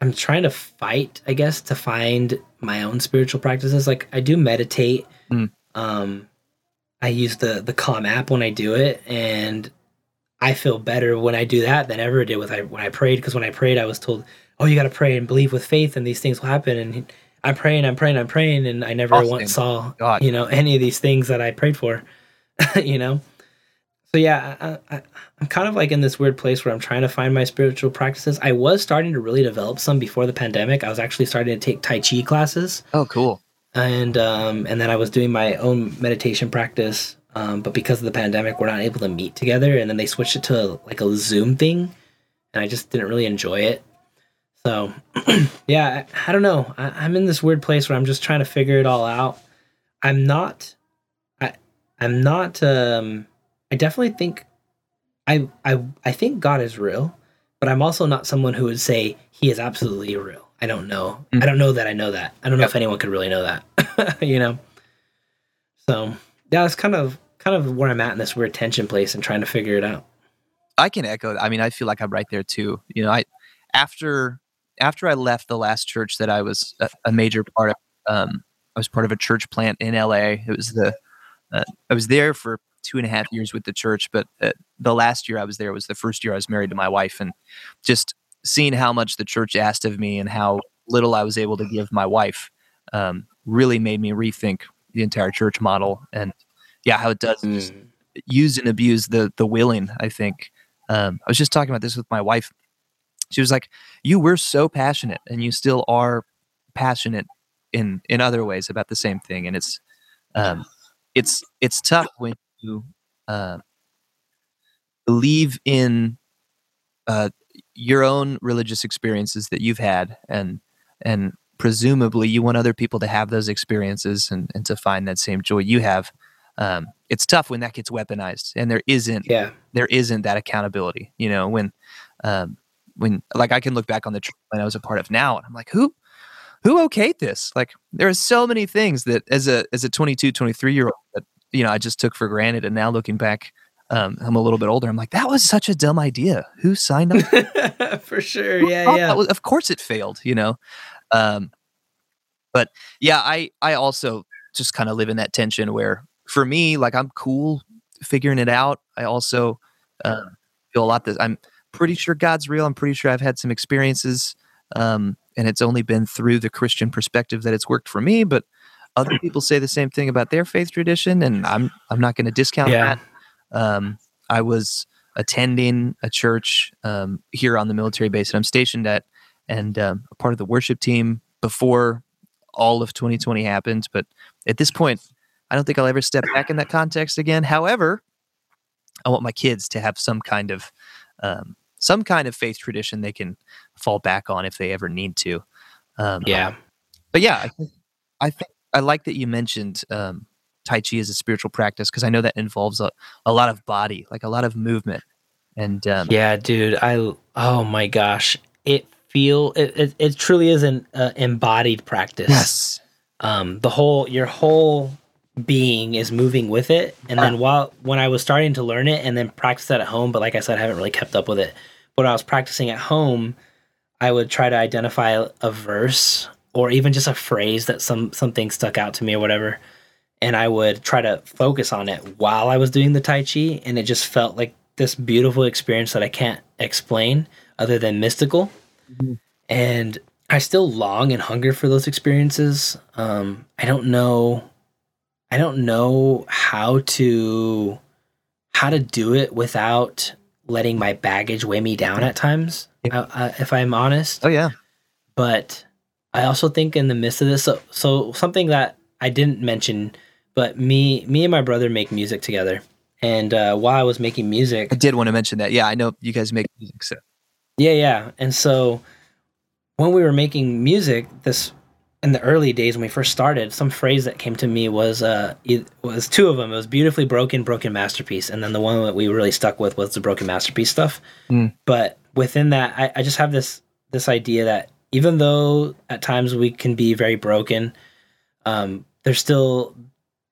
i'm trying to fight i guess to find my own spiritual practices like i do meditate Mm. um i use the the calm app when i do it and i feel better when i do that than ever did with I, when i prayed because when i prayed i was told oh you got to pray and believe with faith and these things will happen and i'm praying i'm praying i'm praying and i never Awesome. once saw God. you know any of these things that i prayed for you know so yeah I, I, i'm kind of like in this weird place where i'm trying to find my spiritual practices i was starting to really develop some before the pandemic i was actually starting to take tai chi classes Oh, cool. and um, and then i was doing my own meditation practice um, but because of the pandemic we're not able to meet together. And then they switched it to like a zoom thing. And i just didn't really enjoy it. So yeah I, I don't know. I, i'm in this weird place where i'm just trying to figure it all out. I'm not i i'm not um i definitely think i i i think god is real but i'm also not someone who would say he is absolutely real. I don't know. Mm. i don't know that i know that. I don't know Yep. if anyone could really know that you know? So yeah it's kind of kind of where i'm at in this weird tension place and trying to figure it out I can echo. I mean, I feel like I'm right there too. You know, I after after I left the last church that I was a, a major part of. Um, I was part of a church plant in LA. It was the uh, I was there for two and a half years with the church, but uh, the last year I was there was the first year I was married to my wife, and just seeing how much the church asked of me and how little I was able to give my wife um, really made me rethink the entire church model and yeah, how it does just use and abuse the the willing. I think um, I was just talking about this with my wife. She was like, "You were so passionate, and you still are passionate in in other ways about the same thing." And it's um, it's it's tough when you uh, believe in uh, your own religious experiences that you've had, and and presumably you want other people to have those experiences and, and to find that same joy you have. Um, it's tough when that gets weaponized, and there isn't yeah there isn't that accountability. You know, when um, when like I can look back on the trip I was a part of now, and I'm like, who who okayed this? Like, there are so many things that as a as a 22, 23 year old that you know I just took for granted, and now looking back, um, I'm a little bit older. I'm like, that was such a dumb idea. Who signed up? for sure yeah yeah was- of course it failed. You know, um, but yeah, I I also just kind of live in that tension where for me, like I'm cool figuring it out. I also uh, feel a lot that I'm pretty sure God's real. I'm pretty sure I've had some experiences, um, and it's only been through the Christian perspective that it's worked for me. But other people say the same thing about their faith tradition, and I'm I'm not going to discount Yeah. that. Um, I was attending a church um, here on the military base that I'm stationed at, and um, a part of the worship team before all of 2020 happened. But at this point, I don't think I'll ever step back in that context again. However, I want my kids to have some kind of um, some kind of faith tradition they can fall back on if they ever need to. Um, yeah but yeah, I think I think I like that you mentioned um, Tai Chi as a spiritual practice because I know that involves a, a lot of body, like a lot of movement, and um, Yeah, dude. I oh my gosh, it feel it it, it truly is an uh, embodied practice. yes, Um, the whole your whole being is moving with it, and then while when I was starting to learn it and then practice that at home, but like I said, I haven't really kept up with it. But when I was practicing at home, I would try to identify a, a verse or even just a phrase that some something stuck out to me or whatever. And I would try to focus on it while I was doing the Tai Chi. And it just felt like this beautiful experience that I can't explain other than mystical. And I still long and hunger for those experiences. Um, I don't know. I don't know how to how to do it without letting my baggage weigh me down at times. Yeah. Uh, uh, if I'm honest, oh yeah, but I also think in the midst of this, so, so something that I didn't mention, but me, me and my brother make music together. And uh, while I was making music, I did want to mention that. Yeah, I know you guys make music, so yeah, yeah. And so when we were making music, this in the early days when we first started, some phrase that came to me was uh it was two of them. It was beautifully broken, broken masterpiece, and then the one that we really stuck with was the broken masterpiece stuff. Mm. But within that, I, I just have this this idea that even though at times we can be very broken, um, there's still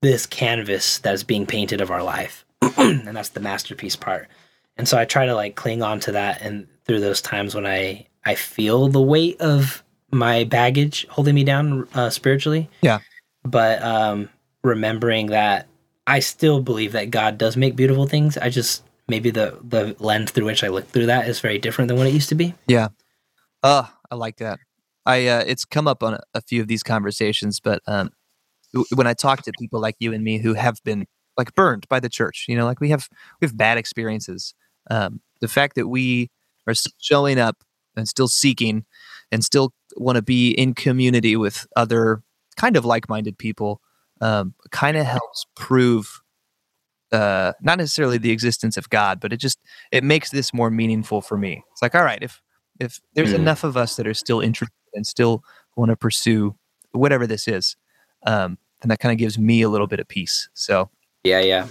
this canvas that is being painted of our life, and that's the masterpiece part. And so I try to like cling on to that, and through those times when I I feel the weight of my baggage holding me down uh, spiritually. Yeah. But um, remembering that I still believe that God does make beautiful things. I just maybe the the lens through which I look through that is very different than what it used to be. Yeah. Oh, I like that. I uh, it's come up on a, a few of these conversations, but um, w- when I talk to people like you and me who have been like burned by the church, you know, like we have we have bad experiences. Um, the fact that we are still showing up and still seeking and still want to be in community with other kind of like-minded people um, kind of helps prove uh, not necessarily the existence of God, but it just it makes this more meaningful for me. It's like, all right, if if there's Mhm. enough of us that are still interested and still want to pursue whatever this is, um, then that kind of gives me a little bit of peace. So, Yeah, yeah.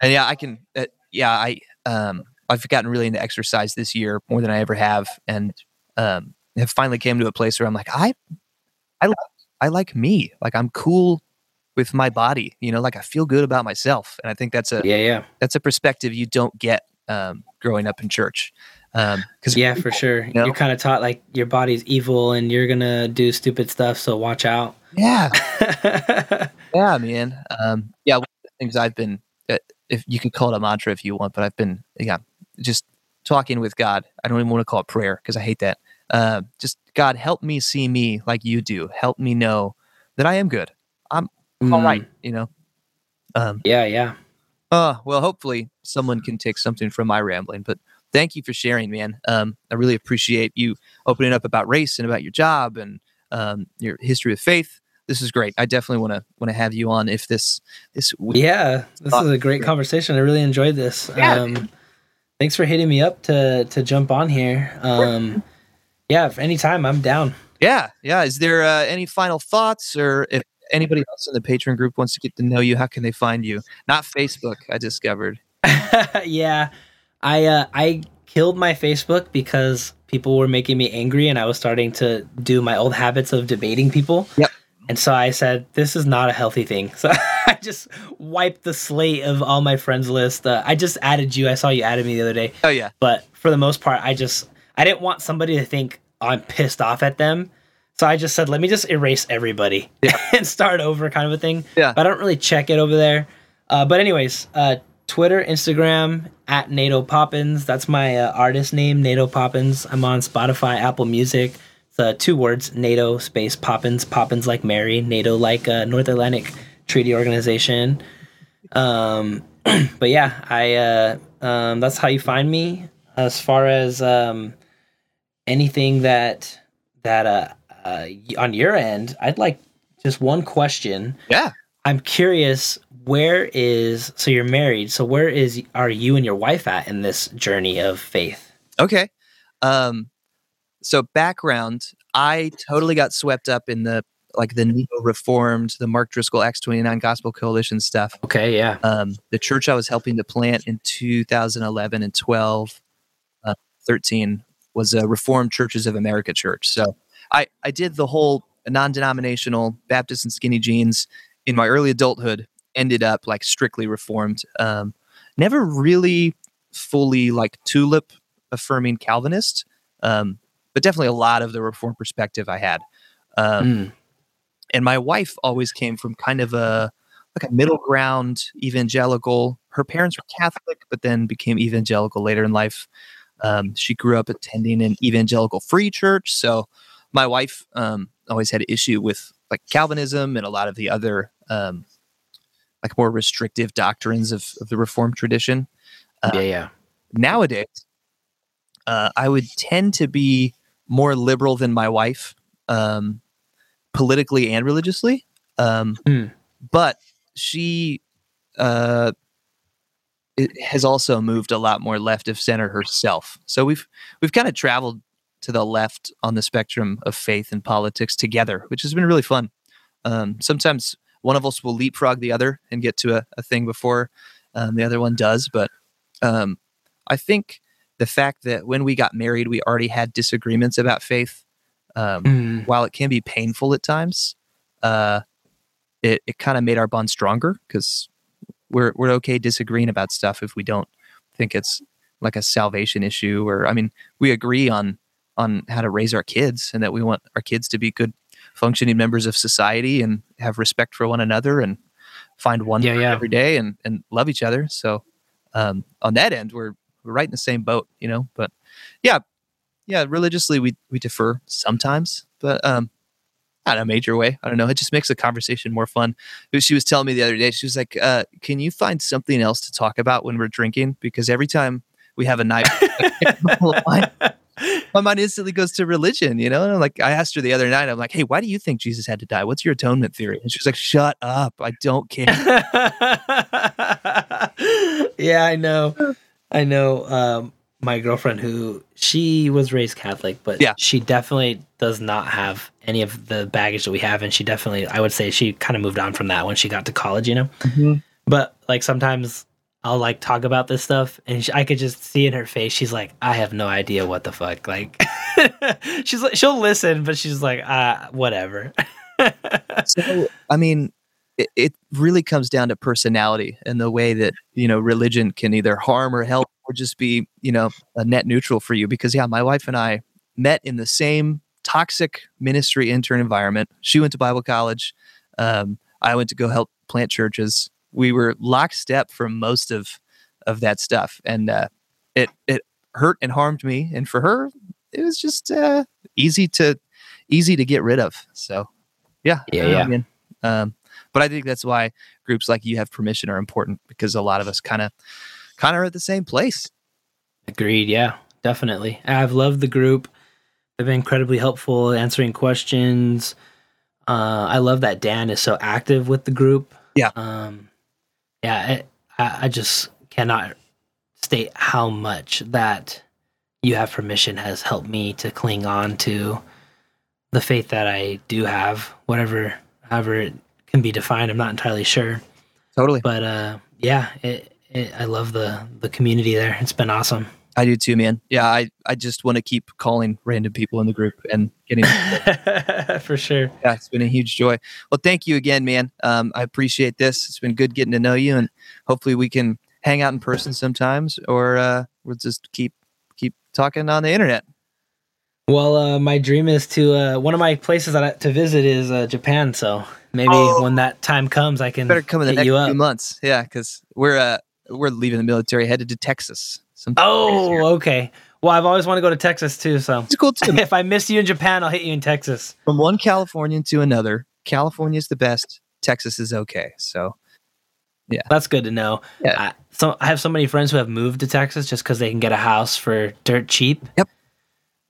and yeah, I can, uh, yeah, I um, I've gotten really into exercise this year more than I ever have, and um, have finally came to a place where I'm like, I, I like, I like me, like I'm cool with my body, you know, like I feel good about myself, and I think that's a Yeah, yeah. that's a perspective you don't get um, growing up in church. Because Yeah, for sure. know? You're kind of taught like your body's evil and you're going to do stupid stuff, so watch out. yeah, yeah, man. Um, yeah, one of the things I've been, uh, if you could call it a mantra if you want, but I've been, yeah, just talking with God. I don't even want to call it prayer because I hate that. Uh, just God, help me see me like you do. Help me know that I am good. I'm all Mm, right. You know. Um, Yeah, yeah. Uh, well, hopefully someone can take something from my rambling, but thank you for sharing, man. Um, I really appreciate you opening up about race and about your job and um, your history of faith. This is great. I definitely want to want to have you on if this this week. Yeah, this is a great conversation. I really enjoyed this. Yeah. Um, thanks for hitting me up to to jump on here. Um, yeah, if anytime, I'm down. Yeah, yeah. Is there uh, any final thoughts, or if anybody else in the patron group wants to get to know you, how can they find you? Not Facebook. I discovered. yeah, I uh, I killed my Facebook because people were making me angry, and I was starting to do my old habits of debating people. Yep. And so I said, "This is not a healthy thing." So I just wiped the slate of all my friends list. Uh, I just added you. I saw you added me the other day. Oh yeah, but for the most part i just i didn't want somebody to think i'm pissed off at them so i just said let me just erase everybody Yeah. and start over kind of a thing Yeah. but i don't really check it over there uh, but anyways uh, twitter instagram at nato poppins that's my uh, artist name nato poppins i'm on spotify apple music it's uh, two words nato space poppins poppins like mary nato like uh, north atlantic treaty organization um, but yeah, I uh, um, that's how you find me. As far as um, anything that that uh, uh, on your end, I'd like just one question. yeah. I'm curious, where is so you're married? So where is are you and your wife at in this journey of faith? Okay. Um, so background, I totally got swept up in the like the neo reformed, the Mark Driscoll Acts 29 Gospel Coalition stuff. Okay, yeah, Um, the church I was helping to plant in 2011 and 12, uh, 13 was a Reformed Churches of America church. So I, I did the whole non-denominational Baptist and skinny jeans in my early adulthood, ended up like strictly Reformed. Um, never really fully like tulip affirming Calvinist, um, but definitely a lot of the reform perspective I had. Um, Mm, and my wife always came from kind of a like a middle ground evangelical her parents were catholic but then became evangelical later in life um, she grew up attending an evangelical free church so my wife um, always had an issue with like calvinism and a lot of the other um, like more restrictive doctrines of, of the reformed tradition uh, yeah, yeah. nowadays, uh, I would tend to be more liberal than my wife, um, politically and religiously. Um, Hmm. But she uh, it has also moved a lot more left of center herself. So we've we've kind of traveled to the left on the spectrum of faith and politics together, which has been really fun. Um, sometimes one of us will leapfrog the other and get to a, a thing before um, the other one does. But um, I think the fact that when we got married, we already had disagreements about faith, um, Mm. while it can be painful at times, uh, it, it kind of made our bond stronger because we're, we're okay disagreeing about stuff if we don't think it's like a salvation issue or I mean we agree on on how to raise our kids and that we want our kids to be good functioning members of society and have respect for one another and find one Yeah, yeah. every day and and love each other so um, on that end we're we're right in the same boat you know but yeah yeah religiously we we differ sometimes but um not in a major way i don't know it just makes the conversation more fun she was telling me the other day she was like uh, can you find something else to talk about when we're drinking because every time we have a night my mind instantly goes to religion, you know? And I'm like, I asked her the other night, I'm like, hey, why do you think Jesus had to die? What's your atonement theory? And she was like, shut up. I don't care. yeah, I know. I know. Um, my girlfriend, who she was raised Catholic, but Yeah. she definitely does not have any of the baggage that we have, and she definitely, I would say, she kind of moved on from that when she got to college, you know. But like sometimes I'll like talk about this stuff, and she, I could just see in her face, she's like, I have no idea what the fuck. Like, she's like, she'll listen, but she's like, ah, whatever. so, I mean, it, it really comes down to personality and the way that, you know, religion can either harm or help or just be, you know, a net neutral for you. Because, yeah, my wife and I met in the same toxic ministry intern environment. She went to Bible college. Um, I went to go help plant churches. We were lockstep for most of of that stuff, and uh, it it hurt and harmed me. And for her, it was just uh, easy to easy to get rid of. So, yeah, Yeah, I yeah. man. Um, but I think that's why groups like you have permission are important because a lot of us kind of kind of are at the same place. Agreed. Yeah, definitely. I've loved the group. They've been incredibly helpful answering questions. Uh, I love that Dan is so active with the group. Yeah. Um, yeah. I, I just cannot state how much that you have permission has helped me to cling on to the faith that I do have, whatever, however can be defined. I'm not entirely sure, Totally, but uh, yeah, it, it, I love the the community there. It's been awesome. I do too, man. Yeah, I I just want to keep calling random people in the group and getting. For sure. yeah, it's been a huge joy. Well, thank you again, man. Um, I appreciate this. It's been good getting to know you, and hopefully we can hang out in person sometimes, or uh, we'll just keep keep talking on the internet. Well, uh, my dream is to uh, one of my places that I, to visit is uh, Japan. So maybe Oh. when that time comes, I can Better come in the next you few up. months. Yeah, because we're uh we're leaving the military, headed to Texas. sometime this year. Oh, okay. Well, I've always wanted to go to Texas too. So it's cool too. if I miss you in Japan, I'll hit you in Texas. From one Californian to another, California is the best. Texas is okay. So yeah, That's good to know. Yeah. I, so I have so many friends who have moved to Texas just because they can get a house for dirt cheap. Yep.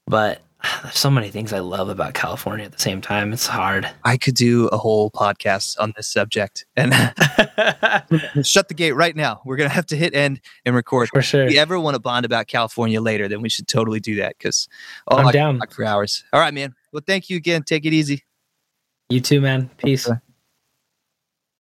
But there's so many things I love about California at the same time. It's hard. I could do a whole podcast on this subject and shut the gate right now. We're gonna have to hit end and record. For sure. If you ever want to bond about California later, then we should totally do that because oh, I'm I down. talk for hours. All right, man. Well, thank you again. Take it easy. You too, man. Peace. Okay.